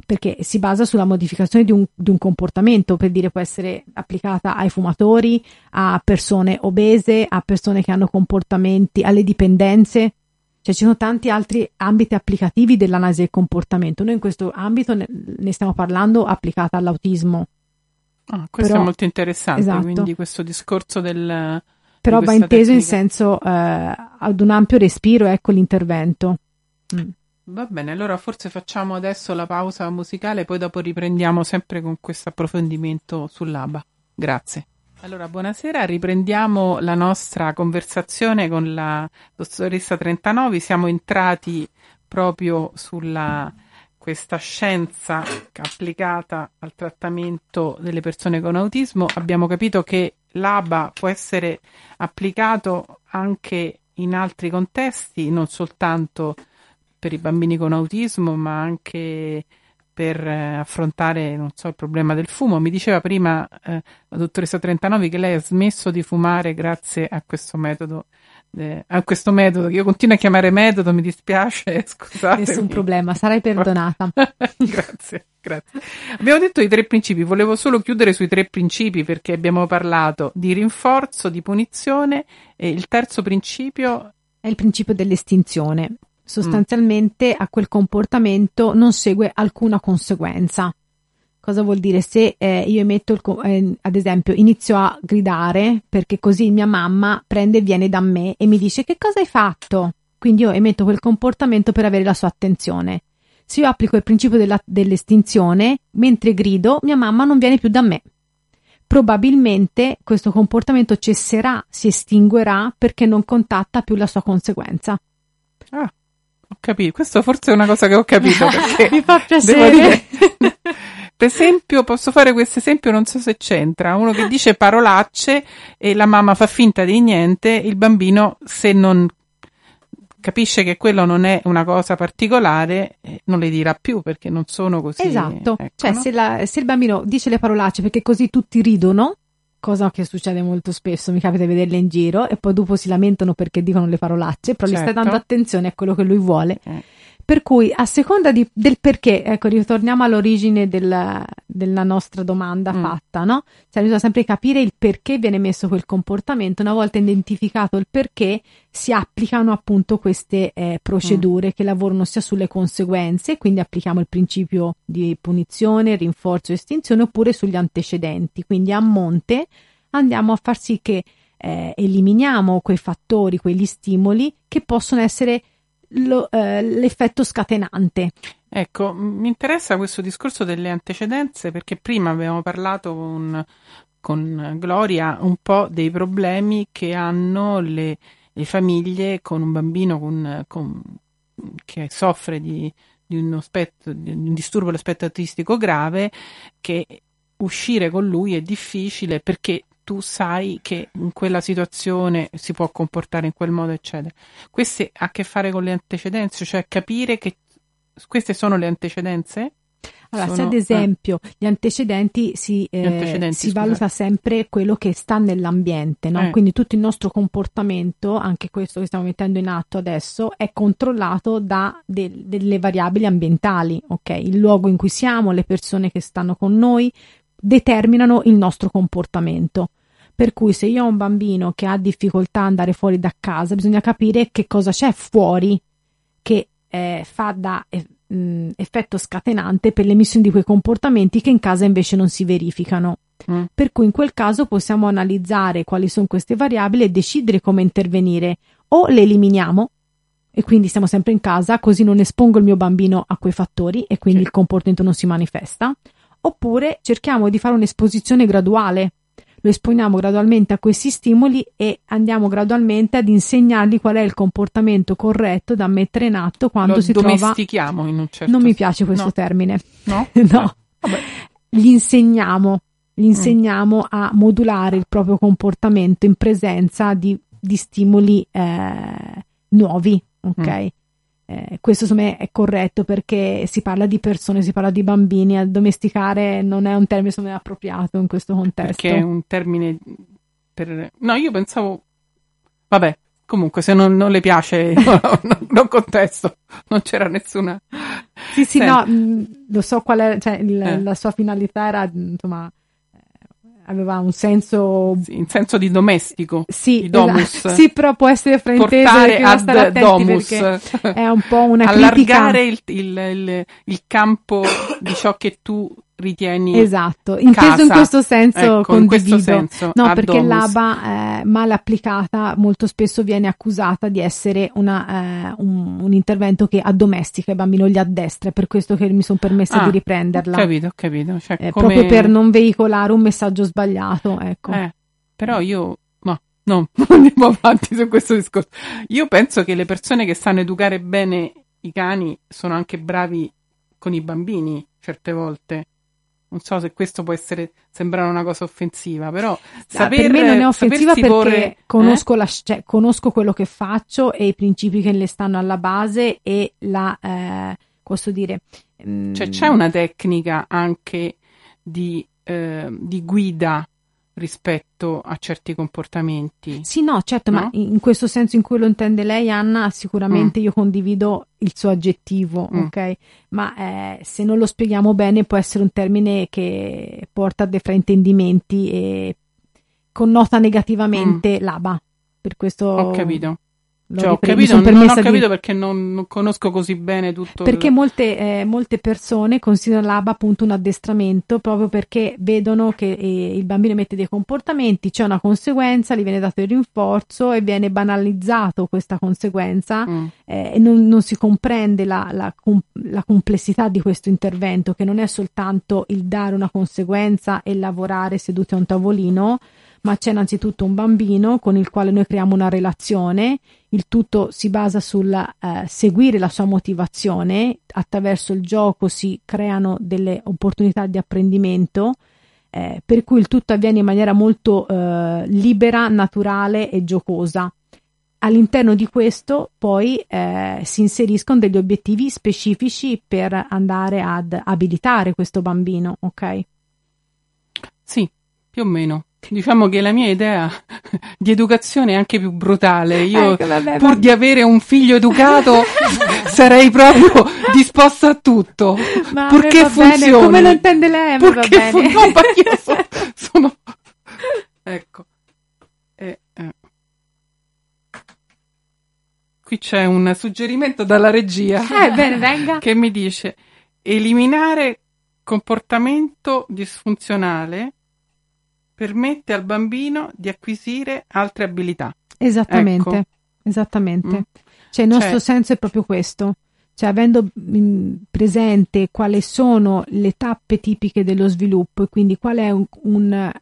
perché si basa sulla modificazione di un, di un, comportamento, per dire può essere applicata ai fumatori, a persone obese, a persone che hanno comportamenti, alle dipendenze, cioè ci sono tanti altri ambiti applicativi dell'analisi del comportamento. Noi in questo ambito ne, ne stiamo parlando applicata all'autismo. Ah, questo Però, è molto interessante, esatto. quindi questo discorso del però va inteso tecnica. in senso eh, ad un ampio respiro, ecco l'intervento. Mm. Va bene, allora forse facciamo adesso la pausa musicale, poi dopo riprendiamo sempre con questo approfondimento sull'ABA. Grazie. Allora, buonasera, riprendiamo la nostra conversazione con la dottoressa Trentanovi. Siamo entrati proprio sulla questa scienza applicata al trattamento delle persone con autismo. Abbiamo capito che l'ABA può essere applicato anche in altri contesti, non soltanto per i bambini con autismo, ma anche per eh, affrontare so, il problema del fumo. Mi diceva prima eh, la dottoressa Trentanovi che lei ha smesso di fumare grazie a questo metodo eh, a questo metodo io continuo a chiamare metodo, mi dispiace, scusate. Nessun problema, sarai perdonata. grazie, grazie. Abbiamo detto i tre principi, volevo solo chiudere sui tre principi perché abbiamo parlato di rinforzo, di punizione e il terzo principio è il principio dell'estinzione. Sostanzialmente mm. a quel comportamento non segue alcuna conseguenza. Cosa vuol dire? Se eh, io emetto, il, eh, ad esempio, inizio a gridare perché così mia mamma prende e viene da me e mi dice che cosa hai fatto? Quindi io emetto quel comportamento per avere la sua attenzione. Se io applico il principio della, dell'estinzione, mentre grido, mia mamma non viene più da me. Probabilmente questo comportamento cesserà, si estinguerà perché non contatta più la sua conseguenza. Ah, ho capito. Questo forse è una cosa che ho capito perché mi fa piacere. Per esempio, posso fare questo esempio, non so se c'entra, uno che dice parolacce e la mamma fa finta di niente, il bambino se non capisce che quello non è una cosa particolare, eh, non le dirà più perché non sono così. Esatto, ecco, cioè no? se, la, se, il bambino dice le parolacce perché così tutti ridono, cosa che succede molto spesso, mi capita di vederle in giro e poi dopo si lamentano perché dicono le parolacce, però certo. gli stai dando certo. attenzione a quello che lui vuole. Eh. Per cui, a seconda di, del perché, ecco, ritorniamo all'origine del, della nostra domanda mm. fatta, no? Cioè, bisogna sempre capire il perché viene messo quel comportamento. Una volta identificato il perché, si applicano appunto queste eh, procedure mm. che lavorano sia sulle conseguenze, quindi applichiamo il principio di punizione, rinforzo e estinzione, oppure sugli antecedenti. Quindi a monte andiamo a far sì che eh, eliminiamo quei fattori, quegli stimoli che possono essere lo, eh, l'effetto scatenante. Ecco, mi interessa questo discorso delle antecedenze perché prima abbiamo parlato con, con Gloria un po' dei problemi che hanno le, le famiglie con un bambino con, con, che soffre di, di, uno spetto, di un disturbo dello spettro autistico grave che uscire con lui è difficile perché tu sai che in quella situazione si può comportare in quel modo, eccetera. Questo ha a che fare con le antecedenze, cioè capire che queste sono le antecedenze? Allora, sono, se ad esempio eh, gli antecedenti si, eh, antecedenti, si valuta sempre quello che sta nell'ambiente, no? eh. quindi tutto il nostro comportamento, anche questo che stiamo mettendo in atto adesso, è controllato da de- delle variabili ambientali, ok? Il luogo in cui siamo, le persone che stanno con noi determinano il nostro comportamento. Per cui se io ho un bambino che ha difficoltà ad andare fuori da casa, bisogna capire che cosa c'è fuori che eh, fa da eh, mh, effetto scatenante per l'emissione di quei comportamenti che in casa invece non si verificano. Mm. Per cui in quel caso possiamo analizzare quali sono queste variabili e decidere come intervenire. O le eliminiamo e quindi stiamo sempre in casa, così non espongo il mio bambino a quei fattori e quindi sì. il comportamento non si manifesta. Oppure cerchiamo di fare un'esposizione graduale lo esponiamo gradualmente a questi stimoli e andiamo gradualmente ad insegnargli qual è il comportamento corretto da mettere in atto quando lo si domestichiamo trova. in un certo Non mi piace questo no. termine. No? no. Eh, gli insegniamo, gli insegniamo mm. a modulare il proprio comportamento in presenza di, di stimoli eh, nuovi, ok? Mm. Eh, questo secondo me è corretto perché si parla di persone, si parla di bambini, addomesticare non è un termine secondo me appropriato in questo contesto. Perché è un termine per... No, io pensavo... Vabbè, comunque se non, non le piace no, no, non contesto, non c'era nessuna... Sì, sì, Senti. no, mh, lo so qual è, cioè il, eh. la sua finalità era, insomma, aveva un senso sì, in senso di domestico sì, di domus. esatto. sì però può essere frainteso portare ad domus. è un po' una allargare il, il, il, il campo di ciò che tu ritieni esatto inteso casa. in questo senso ecco, condivido in questo senso, no perché l'ABA eh, male applicata molto spesso viene accusata di essere una, eh, un, un, intervento che addomestica i bambini o li addestra è per questo che mi sono permessa ah, di riprenderla. ho capito ho capito cioè, eh, come... proprio per non veicolare un messaggio sbagliato ecco. Eh, però io no no andiamo avanti su questo discorso. Io penso che le persone che sanno educare bene i cani sono anche bravi con i bambini certe volte non so se questo può essere sembrare una cosa offensiva, però saper, per me non è offensiva perché porre, conosco, eh? la, cioè, conosco, quello che faccio e i principi che le stanno alla base e la eh, posso dire. Mh, mm, cioè c'è una tecnica anche di, eh, di guida rispetto a certi comportamenti. Sì, no, certo, no? ma in questo senso in cui lo intende lei, Anna, sicuramente mm. io condivido il suo aggettivo, mm. ok? Ma eh, se non lo spieghiamo bene può essere un termine che porta a dei fraintendimenti e connota negativamente mm. l'ABA. Per questo ho capito. Cioè, ho capito, non ho capito di... perché non, non, conosco così bene tutto. Perché il... molte, eh, molte, persone considerano l'ABA appunto un addestramento proprio perché vedono che eh, il bambino mette dei comportamenti, c'è una conseguenza, gli viene dato il rinforzo e viene banalizzato questa conseguenza mm. eh, e non, non, si comprende la, la, la complessità di questo intervento che non è soltanto il dare una conseguenza e lavorare seduti a un tavolino ma c'è innanzitutto un bambino con il quale noi creiamo una relazione, il tutto si basa sul eh, seguire la sua motivazione, attraverso il gioco si creano delle opportunità di apprendimento, eh, per cui il tutto avviene in maniera molto eh, libera, naturale e giocosa. All'interno di questo poi eh, si inseriscono degli obiettivi specifici per andare ad abilitare questo bambino, ok? Sì, più o meno. Diciamo che la mia idea di educazione è anche più brutale. Io, ecco, vabbè, pur vabbè. di avere un figlio educato, sarei proprio disposta a tutto. Ma purché funzioni. Bene. Come lo intende lei? Purché fu- no, ma io so, sono. Ecco. Eh, eh. Qui c'è un suggerimento dalla regia. Eh, bene, venga. Che mi dice eliminare comportamento disfunzionale permette al bambino di acquisire altre abilità. Esattamente, ecco. esattamente. Mm. Cioè il nostro cioè, senso è proprio questo. Cioè, avendo mm, presente quali sono le tappe tipiche dello sviluppo e quindi qual è un, un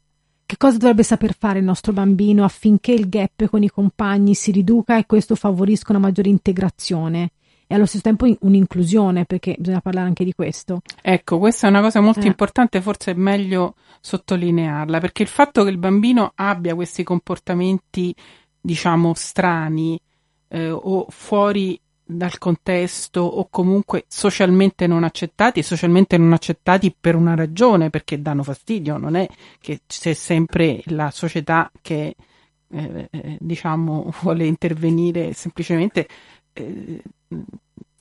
che cosa dovrebbe saper fare il nostro bambino affinché il gap con i compagni si riduca e questo favorisca una maggiore integrazione e allo stesso tempo un'inclusione, perché bisogna parlare anche di questo. Ecco, questa è una cosa molto eh. importante, forse è meglio sottolinearla, perché il fatto che il bambino abbia questi comportamenti, diciamo, strani eh, o fuori dal contesto o comunque socialmente non accettati, socialmente non accettati per una ragione, perché danno fastidio, non è che c'è sempre la società che eh, eh diciamo vuole intervenire semplicemente eh,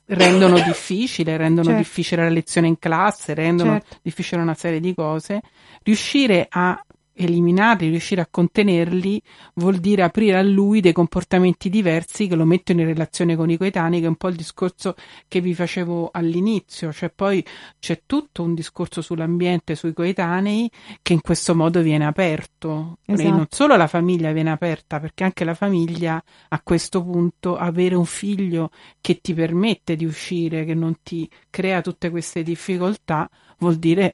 rendono difficile, rendono certo. difficile la lezione in classe, rendono certo. difficile una serie di cose, riuscire a eliminarli, riuscire a contenerli, vuol dire aprire a lui dei comportamenti diversi che lo mettono in relazione con i coetanei, che è un po' il discorso che vi facevo all'inizio, cioè poi c'è tutto un discorso sull'ambiente, sui coetanei, che in questo modo viene aperto. Esatto. E non solo la famiglia viene aperta, perché anche la famiglia a questo punto avere un figlio che ti permette di uscire, che non ti crea tutte queste difficoltà, vuol dire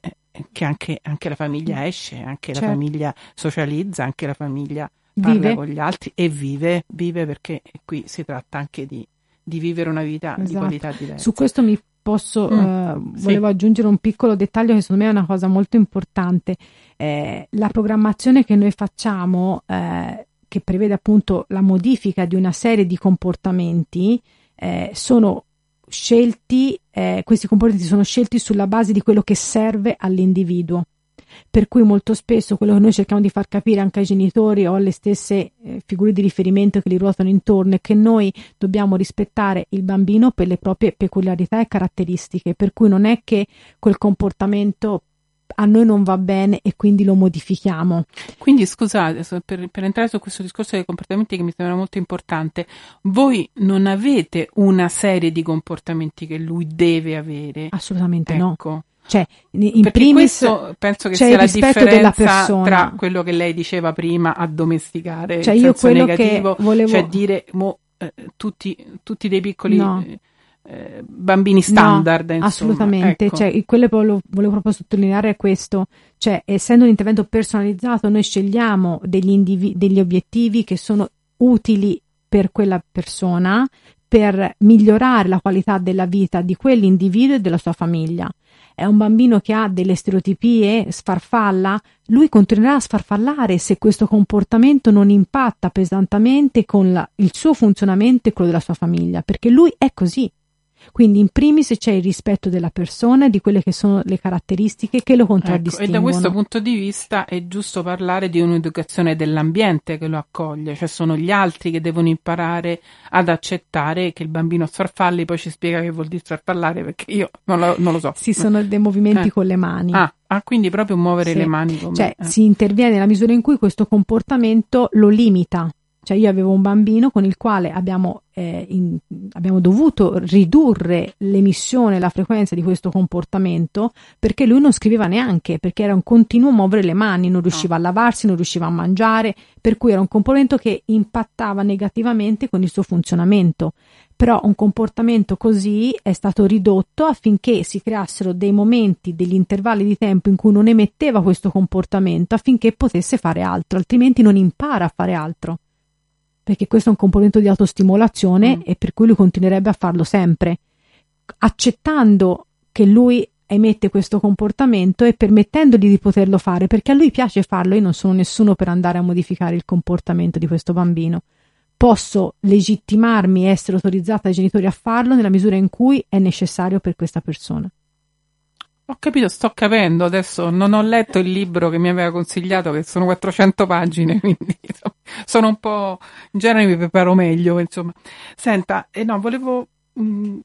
che anche, anche la famiglia esce, anche certo. la famiglia socializza, anche la famiglia parla vive. con gli altri e vive, vive perché qui si tratta anche di, di vivere una vita esatto. di qualità diversa. Su questo mi posso, mm, eh, volevo sì. aggiungere un piccolo dettaglio che secondo me è una cosa molto importante. Eh, la programmazione che noi facciamo, eh, che prevede appunto la modifica di una serie di comportamenti, eh, sono scelti, eh, questi componenti sono scelti sulla base di quello che serve all'individuo. Per cui molto spesso quello che noi cerchiamo di far capire anche ai genitori o alle stesse eh, figure di riferimento che li ruotano intorno è che noi dobbiamo rispettare il bambino per le proprie peculiarità e caratteristiche, per cui non è che quel comportamento a noi non va bene e quindi lo modifichiamo. Quindi scusate, per, per, entrare su questo discorso dei comportamenti che mi sembra molto importante, voi non avete una serie di comportamenti che lui deve avere? Assolutamente ecco. no. Cioè, in Perché primis, questo penso che sia la differenza tra quello che lei diceva prima, addomesticare cioè, il io quello negativo, che volevo... cioè dire mo, eh, tutti, tutti, dei piccoli... No. Eh, eh, bambini standard. No, assolutamente, ecco. cioè, quello che volevo, volevo, proprio sottolineare è questo, cioè essendo un intervento personalizzato noi scegliamo degli, indivi- degli obiettivi che sono utili per quella persona per migliorare la qualità della vita di quell'individuo e della sua famiglia. È un bambino che ha delle stereotipie, sfarfalla, lui continuerà a sfarfallare se questo comportamento non impatta pesantemente con la, il suo funzionamento e quello della sua famiglia, perché lui è così. Quindi in primis c'è il rispetto della persona e di quelle che sono le caratteristiche che lo contraddistinguono. Ecco, e da questo punto di vista è giusto parlare di un'educazione dell'ambiente che lo accoglie, cioè sono gli altri che devono imparare ad accettare che il bambino sfarfalli, poi ci spiega che vuol dire sfarfallare perché io non lo, non lo so. Sì, sono dei movimenti eh. con le mani. Ah, ah, quindi proprio muovere sì. le mani. Come, cioè eh. si interviene nella misura in cui questo comportamento lo limita cioè io avevo un bambino con il quale abbiamo, eh, in, abbiamo dovuto ridurre l'emissione, la frequenza di questo comportamento perché lui non scriveva neanche, perché era un continuo muovere le mani, non riusciva a lavarsi, non riusciva a mangiare, per cui era un comportamento che impattava negativamente con il suo funzionamento. Però un comportamento così è stato ridotto affinché si creassero dei momenti, degli intervalli di tempo in cui non emetteva questo comportamento affinché potesse fare altro, altrimenti non impara a fare altro perché questo è un componente di autostimolazione mm. e per cui lui continuerebbe a farlo sempre, accettando che lui emette questo comportamento e permettendogli di poterlo fare, perché a lui piace farlo, io non sono nessuno per andare a modificare il comportamento di questo bambino. Posso legittimarmi e essere autorizzata dai genitori a farlo nella misura in cui è necessario per questa persona. Ho capito, sto capendo. Adesso non ho letto il libro che mi aveva consigliato, che sono 400 pagine, quindi sono un po'. In genere mi preparo meglio, insomma. Senta, eh no, volevo. Mh, mm,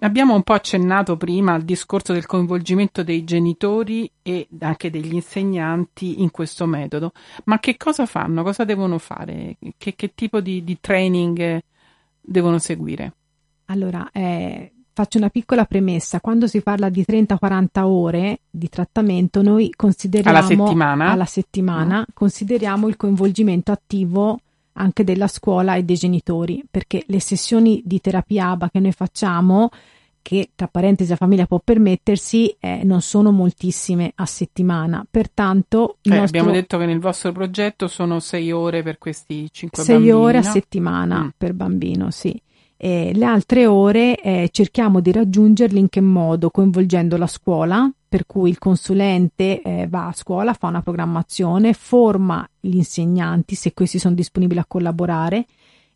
abbiamo un po' accennato prima al discorso del coinvolgimento dei genitori e anche degli insegnanti in questo metodo. Ma che cosa fanno? Cosa devono fare? Che, che tipo di, di training devono seguire? Allora, eh, faccio una piccola premessa, quando si parla di 30-40 ore di trattamento, noi consideriamo alla settimana, alla settimana mm. consideriamo il coinvolgimento attivo anche della scuola e dei genitori, perché le sessioni di terapia ABA che noi facciamo, che tra parentesi la famiglia può permettersi, eh, non sono moltissime a settimana. Pertanto, eh, nostro... abbiamo detto che nel vostro progetto sono 6 ore per questi 5 bambini. 6 ore a settimana mm. per bambino, sì E le altre ore eh, cerchiamo di raggiungerli in che modo? Coinvolgendo la scuola, per cui il consulente eh, va a scuola, fa una programmazione, forma gli insegnanti se questi sono disponibili a collaborare,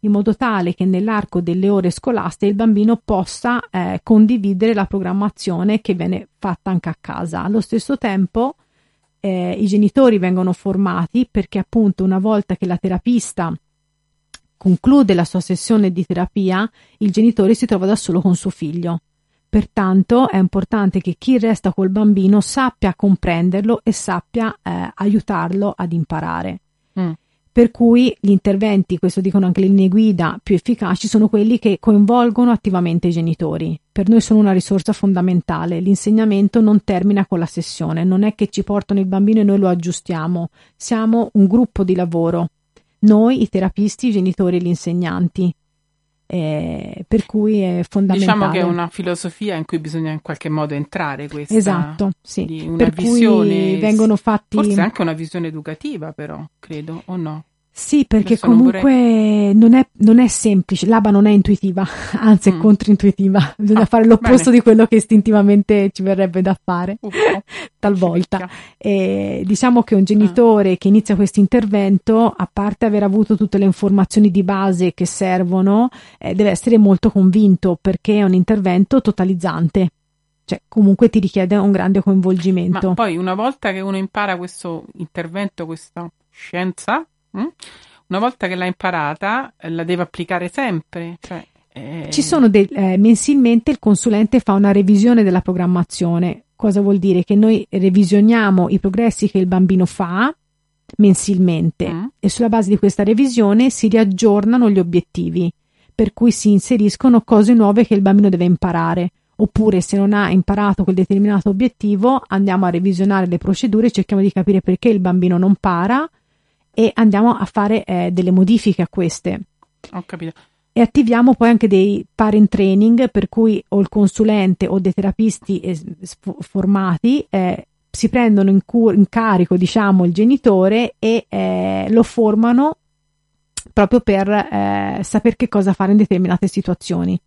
in modo tale che nell'arco delle ore scolastiche il bambino possa eh, condividere la programmazione che viene fatta anche a casa. Allo stesso tempo eh, i genitori vengono formati perché appunto una volta che la terapista conclude la sua sessione di terapia, il genitore si trova da solo con suo figlio. Pertanto è importante che chi resta col bambino sappia comprenderlo e sappia eh, aiutarlo ad imparare. Mm. Per cui gli interventi, questo dicono anche le linee guida, più efficaci sono quelli che coinvolgono attivamente i genitori. Per noi sono una risorsa fondamentale. L'insegnamento non termina con la sessione, non è che ci portano il bambino e noi lo aggiustiamo. Siamo un gruppo di lavoro noi, i terapisti, i genitori e gli insegnanti. Eh, per cui è fondamentale. Diciamo che è una filosofia in cui bisogna in qualche modo entrare questa. Esatto, sì. per visione, cui vengono fatti... Forse anche una visione educativa però, credo, o no? Sì, perché Adesso comunque non, non, è, non, è, semplice, l'ABA non è intuitiva, anzi è mm. controintuitiva, bisogna ah, fare l'opposto bene. di quello che istintivamente ci verrebbe da fare, uh, talvolta. E diciamo che un genitore ah. che inizia questo intervento, a parte aver avuto tutte le informazioni di base che servono, eh, deve essere molto convinto perché è un intervento totalizzante. Cioè, comunque ti richiede un grande coinvolgimento. Ma poi, una volta che uno impara questo intervento, questa scienza? Una volta che l'ha imparata, la deve applicare sempre. Cioè, eh... Ci sono dei, eh, mensilmente il consulente fa una revisione della programmazione. Cosa vuol dire? Che noi revisioniamo i progressi che il bambino fa mensilmente mm. e sulla base di questa revisione si riaggiornano gli obiettivi, per cui si inseriscono cose nuove che il bambino deve imparare. Oppure se non ha imparato quel determinato obiettivo, andiamo a revisionare le procedure, cerchiamo di capire perché il bambino non para e andiamo a fare eh, delle modifiche a queste. Ho capito. E attiviamo poi anche dei parent training per cui o il consulente o dei terapisti formati eh, si prendono in, cur- in, carico diciamo il genitore e eh, lo formano proprio per eh, sapere che cosa fare in determinate situazioni.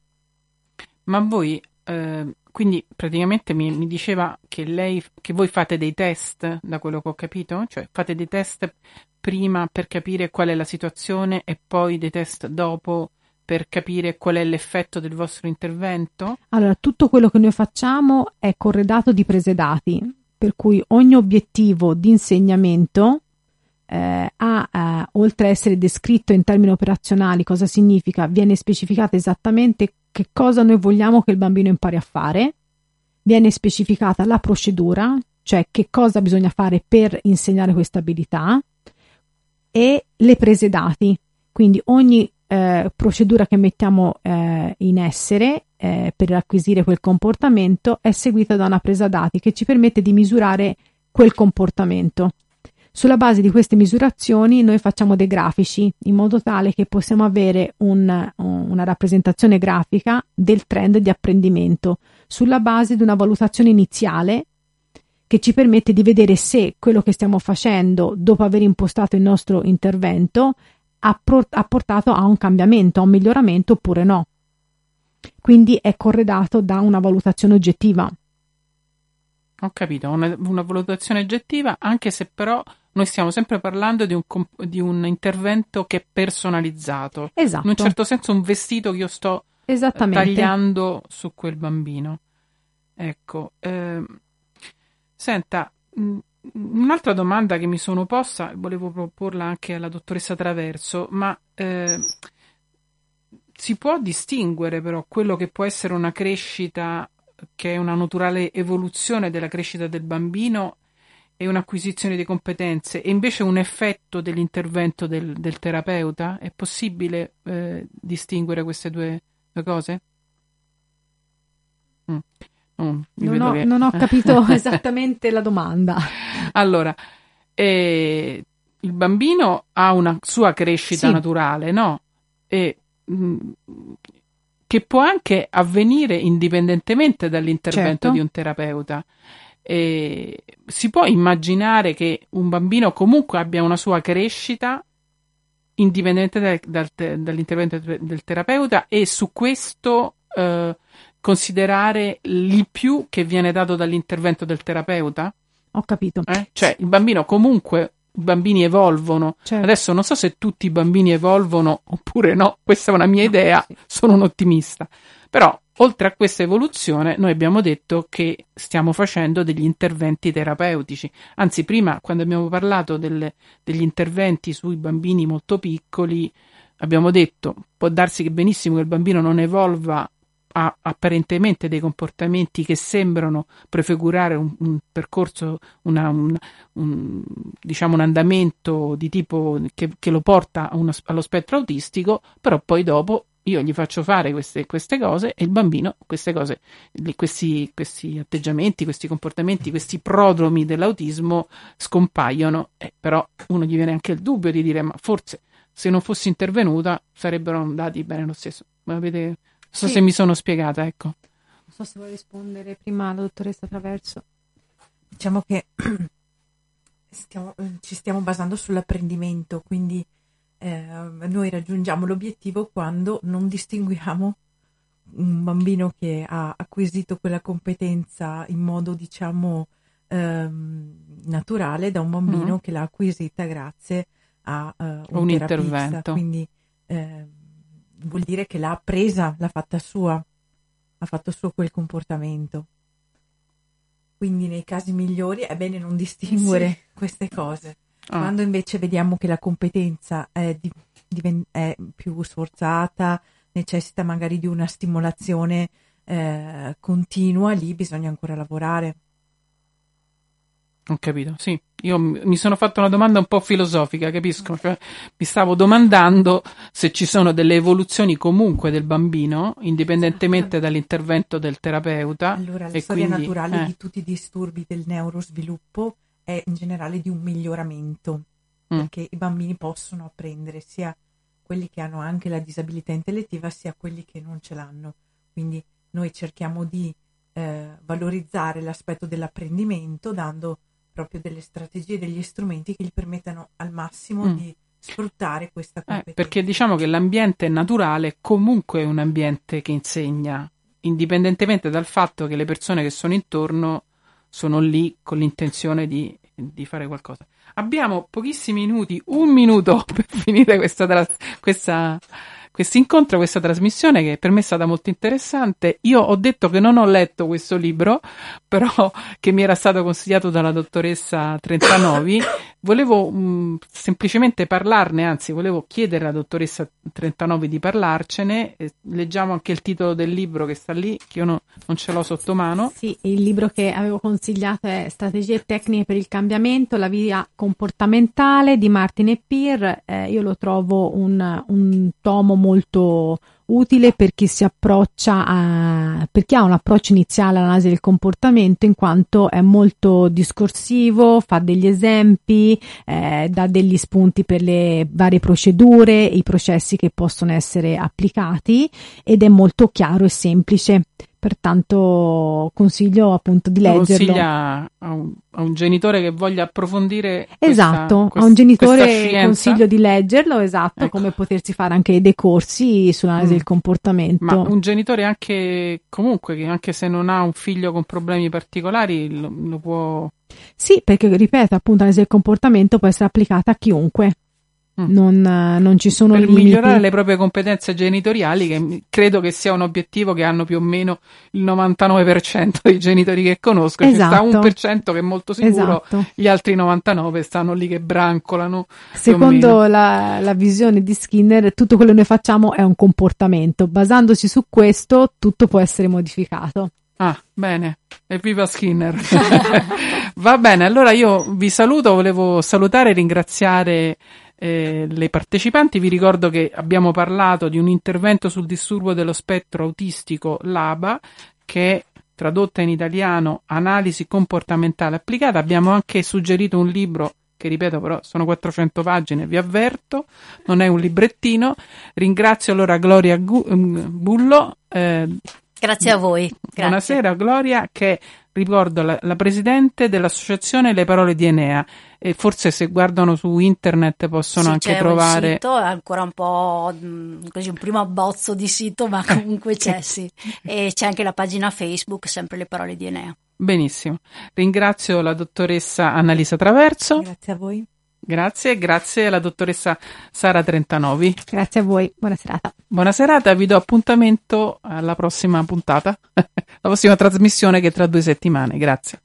Ma voi eh, quindi praticamente mi, mi, diceva che lei che voi fate dei test da quello che ho capito cioè fate dei test prima per capire qual è la situazione e poi dei test dopo per capire qual è l'effetto del vostro intervento? Allora, tutto quello che noi facciamo è corredato di prese dati, per cui ogni obiettivo di insegnamento eh, ha, eh, oltre a essere descritto in termini operazionali cosa significa, viene specificato esattamente che cosa noi vogliamo che il bambino impari a fare, viene specificata la procedura, cioè che cosa bisogna fare per insegnare questa abilità, e le prese dati. Quindi ogni eh, procedura che mettiamo eh, in essere eh, per acquisire quel comportamento è seguita da una presa dati che ci permette di misurare quel comportamento. Sulla base di queste misurazioni noi facciamo dei grafici in modo tale che possiamo avere un, una rappresentazione grafica del trend di apprendimento sulla base di una valutazione iniziale che ci permette di vedere se quello che stiamo facendo dopo aver impostato il nostro intervento ha, pro- ha portato a un cambiamento, a un miglioramento oppure no. Quindi è corredato da una valutazione oggettiva. Ho capito, una, una, valutazione oggettiva, anche se però noi stiamo sempre parlando di un, di un, intervento che è personalizzato. Esatto. In un certo senso un vestito che io sto tagliando su quel bambino. Ecco, eh, Senta, mm, un'altra domanda che mi sono posta, volevo proporla anche alla dottoressa Traverso, ma eh, si può distinguere però quello che può essere una crescita che è una naturale evoluzione della crescita del bambino e un'acquisizione di competenze e invece un effetto dell'intervento del, del terapeuta? È possibile eh, distinguere queste due, due cose? Mm. Mm, non, ho, non, ho, capito esattamente la domanda. Allora, eh, il bambino ha una sua crescita sì. naturale, no? E, mh, mm, che può anche avvenire indipendentemente dall'intervento certo. di un terapeuta. E si può immaginare che un bambino comunque abbia una sua crescita indipendentemente dal, dal, dall'intervento del terapeuta e su questo eh, considerare il più che viene dato dall'intervento del terapeuta? Ho capito. Eh? Cioè, il bambino comunque i bambini evolvono. Certo. Adesso non so se tutti i bambini evolvono oppure no, questa è una mia idea, sì. sono un ottimista. Però, oltre a questa evoluzione, noi abbiamo detto che stiamo facendo degli interventi terapeutici. Anzi, prima, quando abbiamo parlato delle, degli interventi sui bambini molto piccoli, abbiamo detto, può darsi che benissimo che il bambino non evolva ha apparentemente dei comportamenti che sembrano prefigurare un, un percorso, una, un, un, diciamo un andamento di tipo che, che lo porta uno, allo spettro autistico, però poi dopo io gli faccio fare queste, queste cose e il bambino queste cose, questi, questi, atteggiamenti, questi comportamenti, questi prodromi dell'autismo scompaiono, eh, però uno gli viene anche il dubbio di dire ma forse se non fossi intervenuta sarebbero andati bene lo stesso. Ma avete so sì. se mi sono spiegata, ecco. Non so se vuoi rispondere prima la dottoressa Traverso. Diciamo che stiamo, ci stiamo basando sull'apprendimento, quindi eh, noi raggiungiamo l'obiettivo quando non distinguiamo un bambino che ha acquisito quella competenza in modo, diciamo, ehm, naturale da un bambino mm. che l'ha acquisita grazie a uh, un, un intervento. Quindi eh, vuol dire che l'ha appresa, l'ha fatta sua, ha fatto suo quel comportamento. Quindi nei casi migliori è bene non distinguere sì. queste cose. Ah. Quando invece vediamo che la competenza è, di, diven- è, più sforzata, necessita magari di una stimolazione eh, continua, lì bisogna ancora lavorare. Ho capito, sì. Io mi sono fatto una domanda un po' filosofica, capisco? Cioè, mi stavo domandando se ci sono delle evoluzioni comunque del bambino, indipendentemente dall'intervento del terapeuta. Allora, la storia quindi, naturale eh. di tutti i disturbi del neurosviluppo è in generale di un miglioramento, mm. perché i bambini possono apprendere sia quelli che hanno anche la disabilità intellettiva, sia quelli che non ce l'hanno. Quindi noi cerchiamo di eh, valorizzare l'aspetto dell'apprendimento dando proprio delle strategie, degli strumenti che gli permettano al massimo mm. di sfruttare questa eh, competenza. Eh, perché diciamo che l'ambiente naturale comunque è un ambiente che insegna, indipendentemente dal fatto che le persone che sono intorno sono lì con l'intenzione di, di fare qualcosa. Abbiamo pochissimi minuti, un minuto per finire questa, questa questo incontro, questa trasmissione che per me è stata molto interessante. Io ho detto che non ho letto questo libro, però che mi era stato consigliato dalla dottoressa Trentanovi. Volevo mh, mm, semplicemente parlarne, anzi volevo chiedere alla dottoressa Trentanovi di parlarcene. Eh, leggiamo anche il titolo del libro che sta lì, che io no, non ce l'ho sotto mano. Sì, il libro che avevo consigliato è Strategie e tecniche per il cambiamento, la via comportamentale di Martin e Peer. Eh, io lo trovo un, un tomo molto utile per chi si approccia a, per chi ha un approccio iniziale all'analisi del comportamento in quanto è molto discorsivo, fa degli esempi, eh, dà degli spunti per le varie procedure, i processi che possono essere applicati ed è molto chiaro e semplice pertanto consiglio appunto di leggerlo. Consiglia a un, a un genitore che voglia approfondire esatto, questa, a un genitore consiglio di leggerlo, esatto, ecco. come potersi fare anche dei corsi sull'analisi mm. del comportamento. Ma un genitore anche comunque che anche se non ha un figlio con problemi particolari lo, lo può Sì, perché ripeto, appunto l'analisi del comportamento può essere applicata a chiunque. Mm. Non, non, ci sono per limiti. migliorare le proprie competenze genitoriali, che credo che sia un obiettivo che hanno più o meno il 99% dei genitori che conosco. Esatto. C'è sta 1% che è molto sicuro, esatto. gli altri 99% stanno lì che brancolano. Secondo la, la, visione di Skinner, tutto quello che noi facciamo è un comportamento. Basandosi su questo, tutto può essere modificato. Ah, bene. Evviva Skinner. Va bene, allora io vi saluto, volevo salutare e ringraziare eh, le partecipanti. Vi ricordo che abbiamo parlato di un intervento sul disturbo dello spettro autistico LABA che è tradotta in italiano Analisi comportamentale applicata. Abbiamo anche suggerito un libro che ripeto però sono 400 pagine, vi avverto, non è un librettino. Ringrazio allora Gloria mm, Bullo, eh, Grazie a voi. Grazie. Buonasera Gloria che ricordo la, la, presidente dell'associazione Le Parole di Enea. E forse se guardano su internet possono sì, anche c'è trovare un sito, è ancora un po' così un primo abbozzo di sito ma comunque c'è sì. E c'è anche la pagina Facebook sempre Le Parole di Enea. Benissimo. Ringrazio la dottoressa Annalisa Traverso. Grazie a voi Grazie, grazie alla dottoressa Sara Trentanovi. Grazie a voi, buona serata. Buona serata, vi do appuntamento alla prossima puntata, la prossima trasmissione che è tra due settimane. Grazie.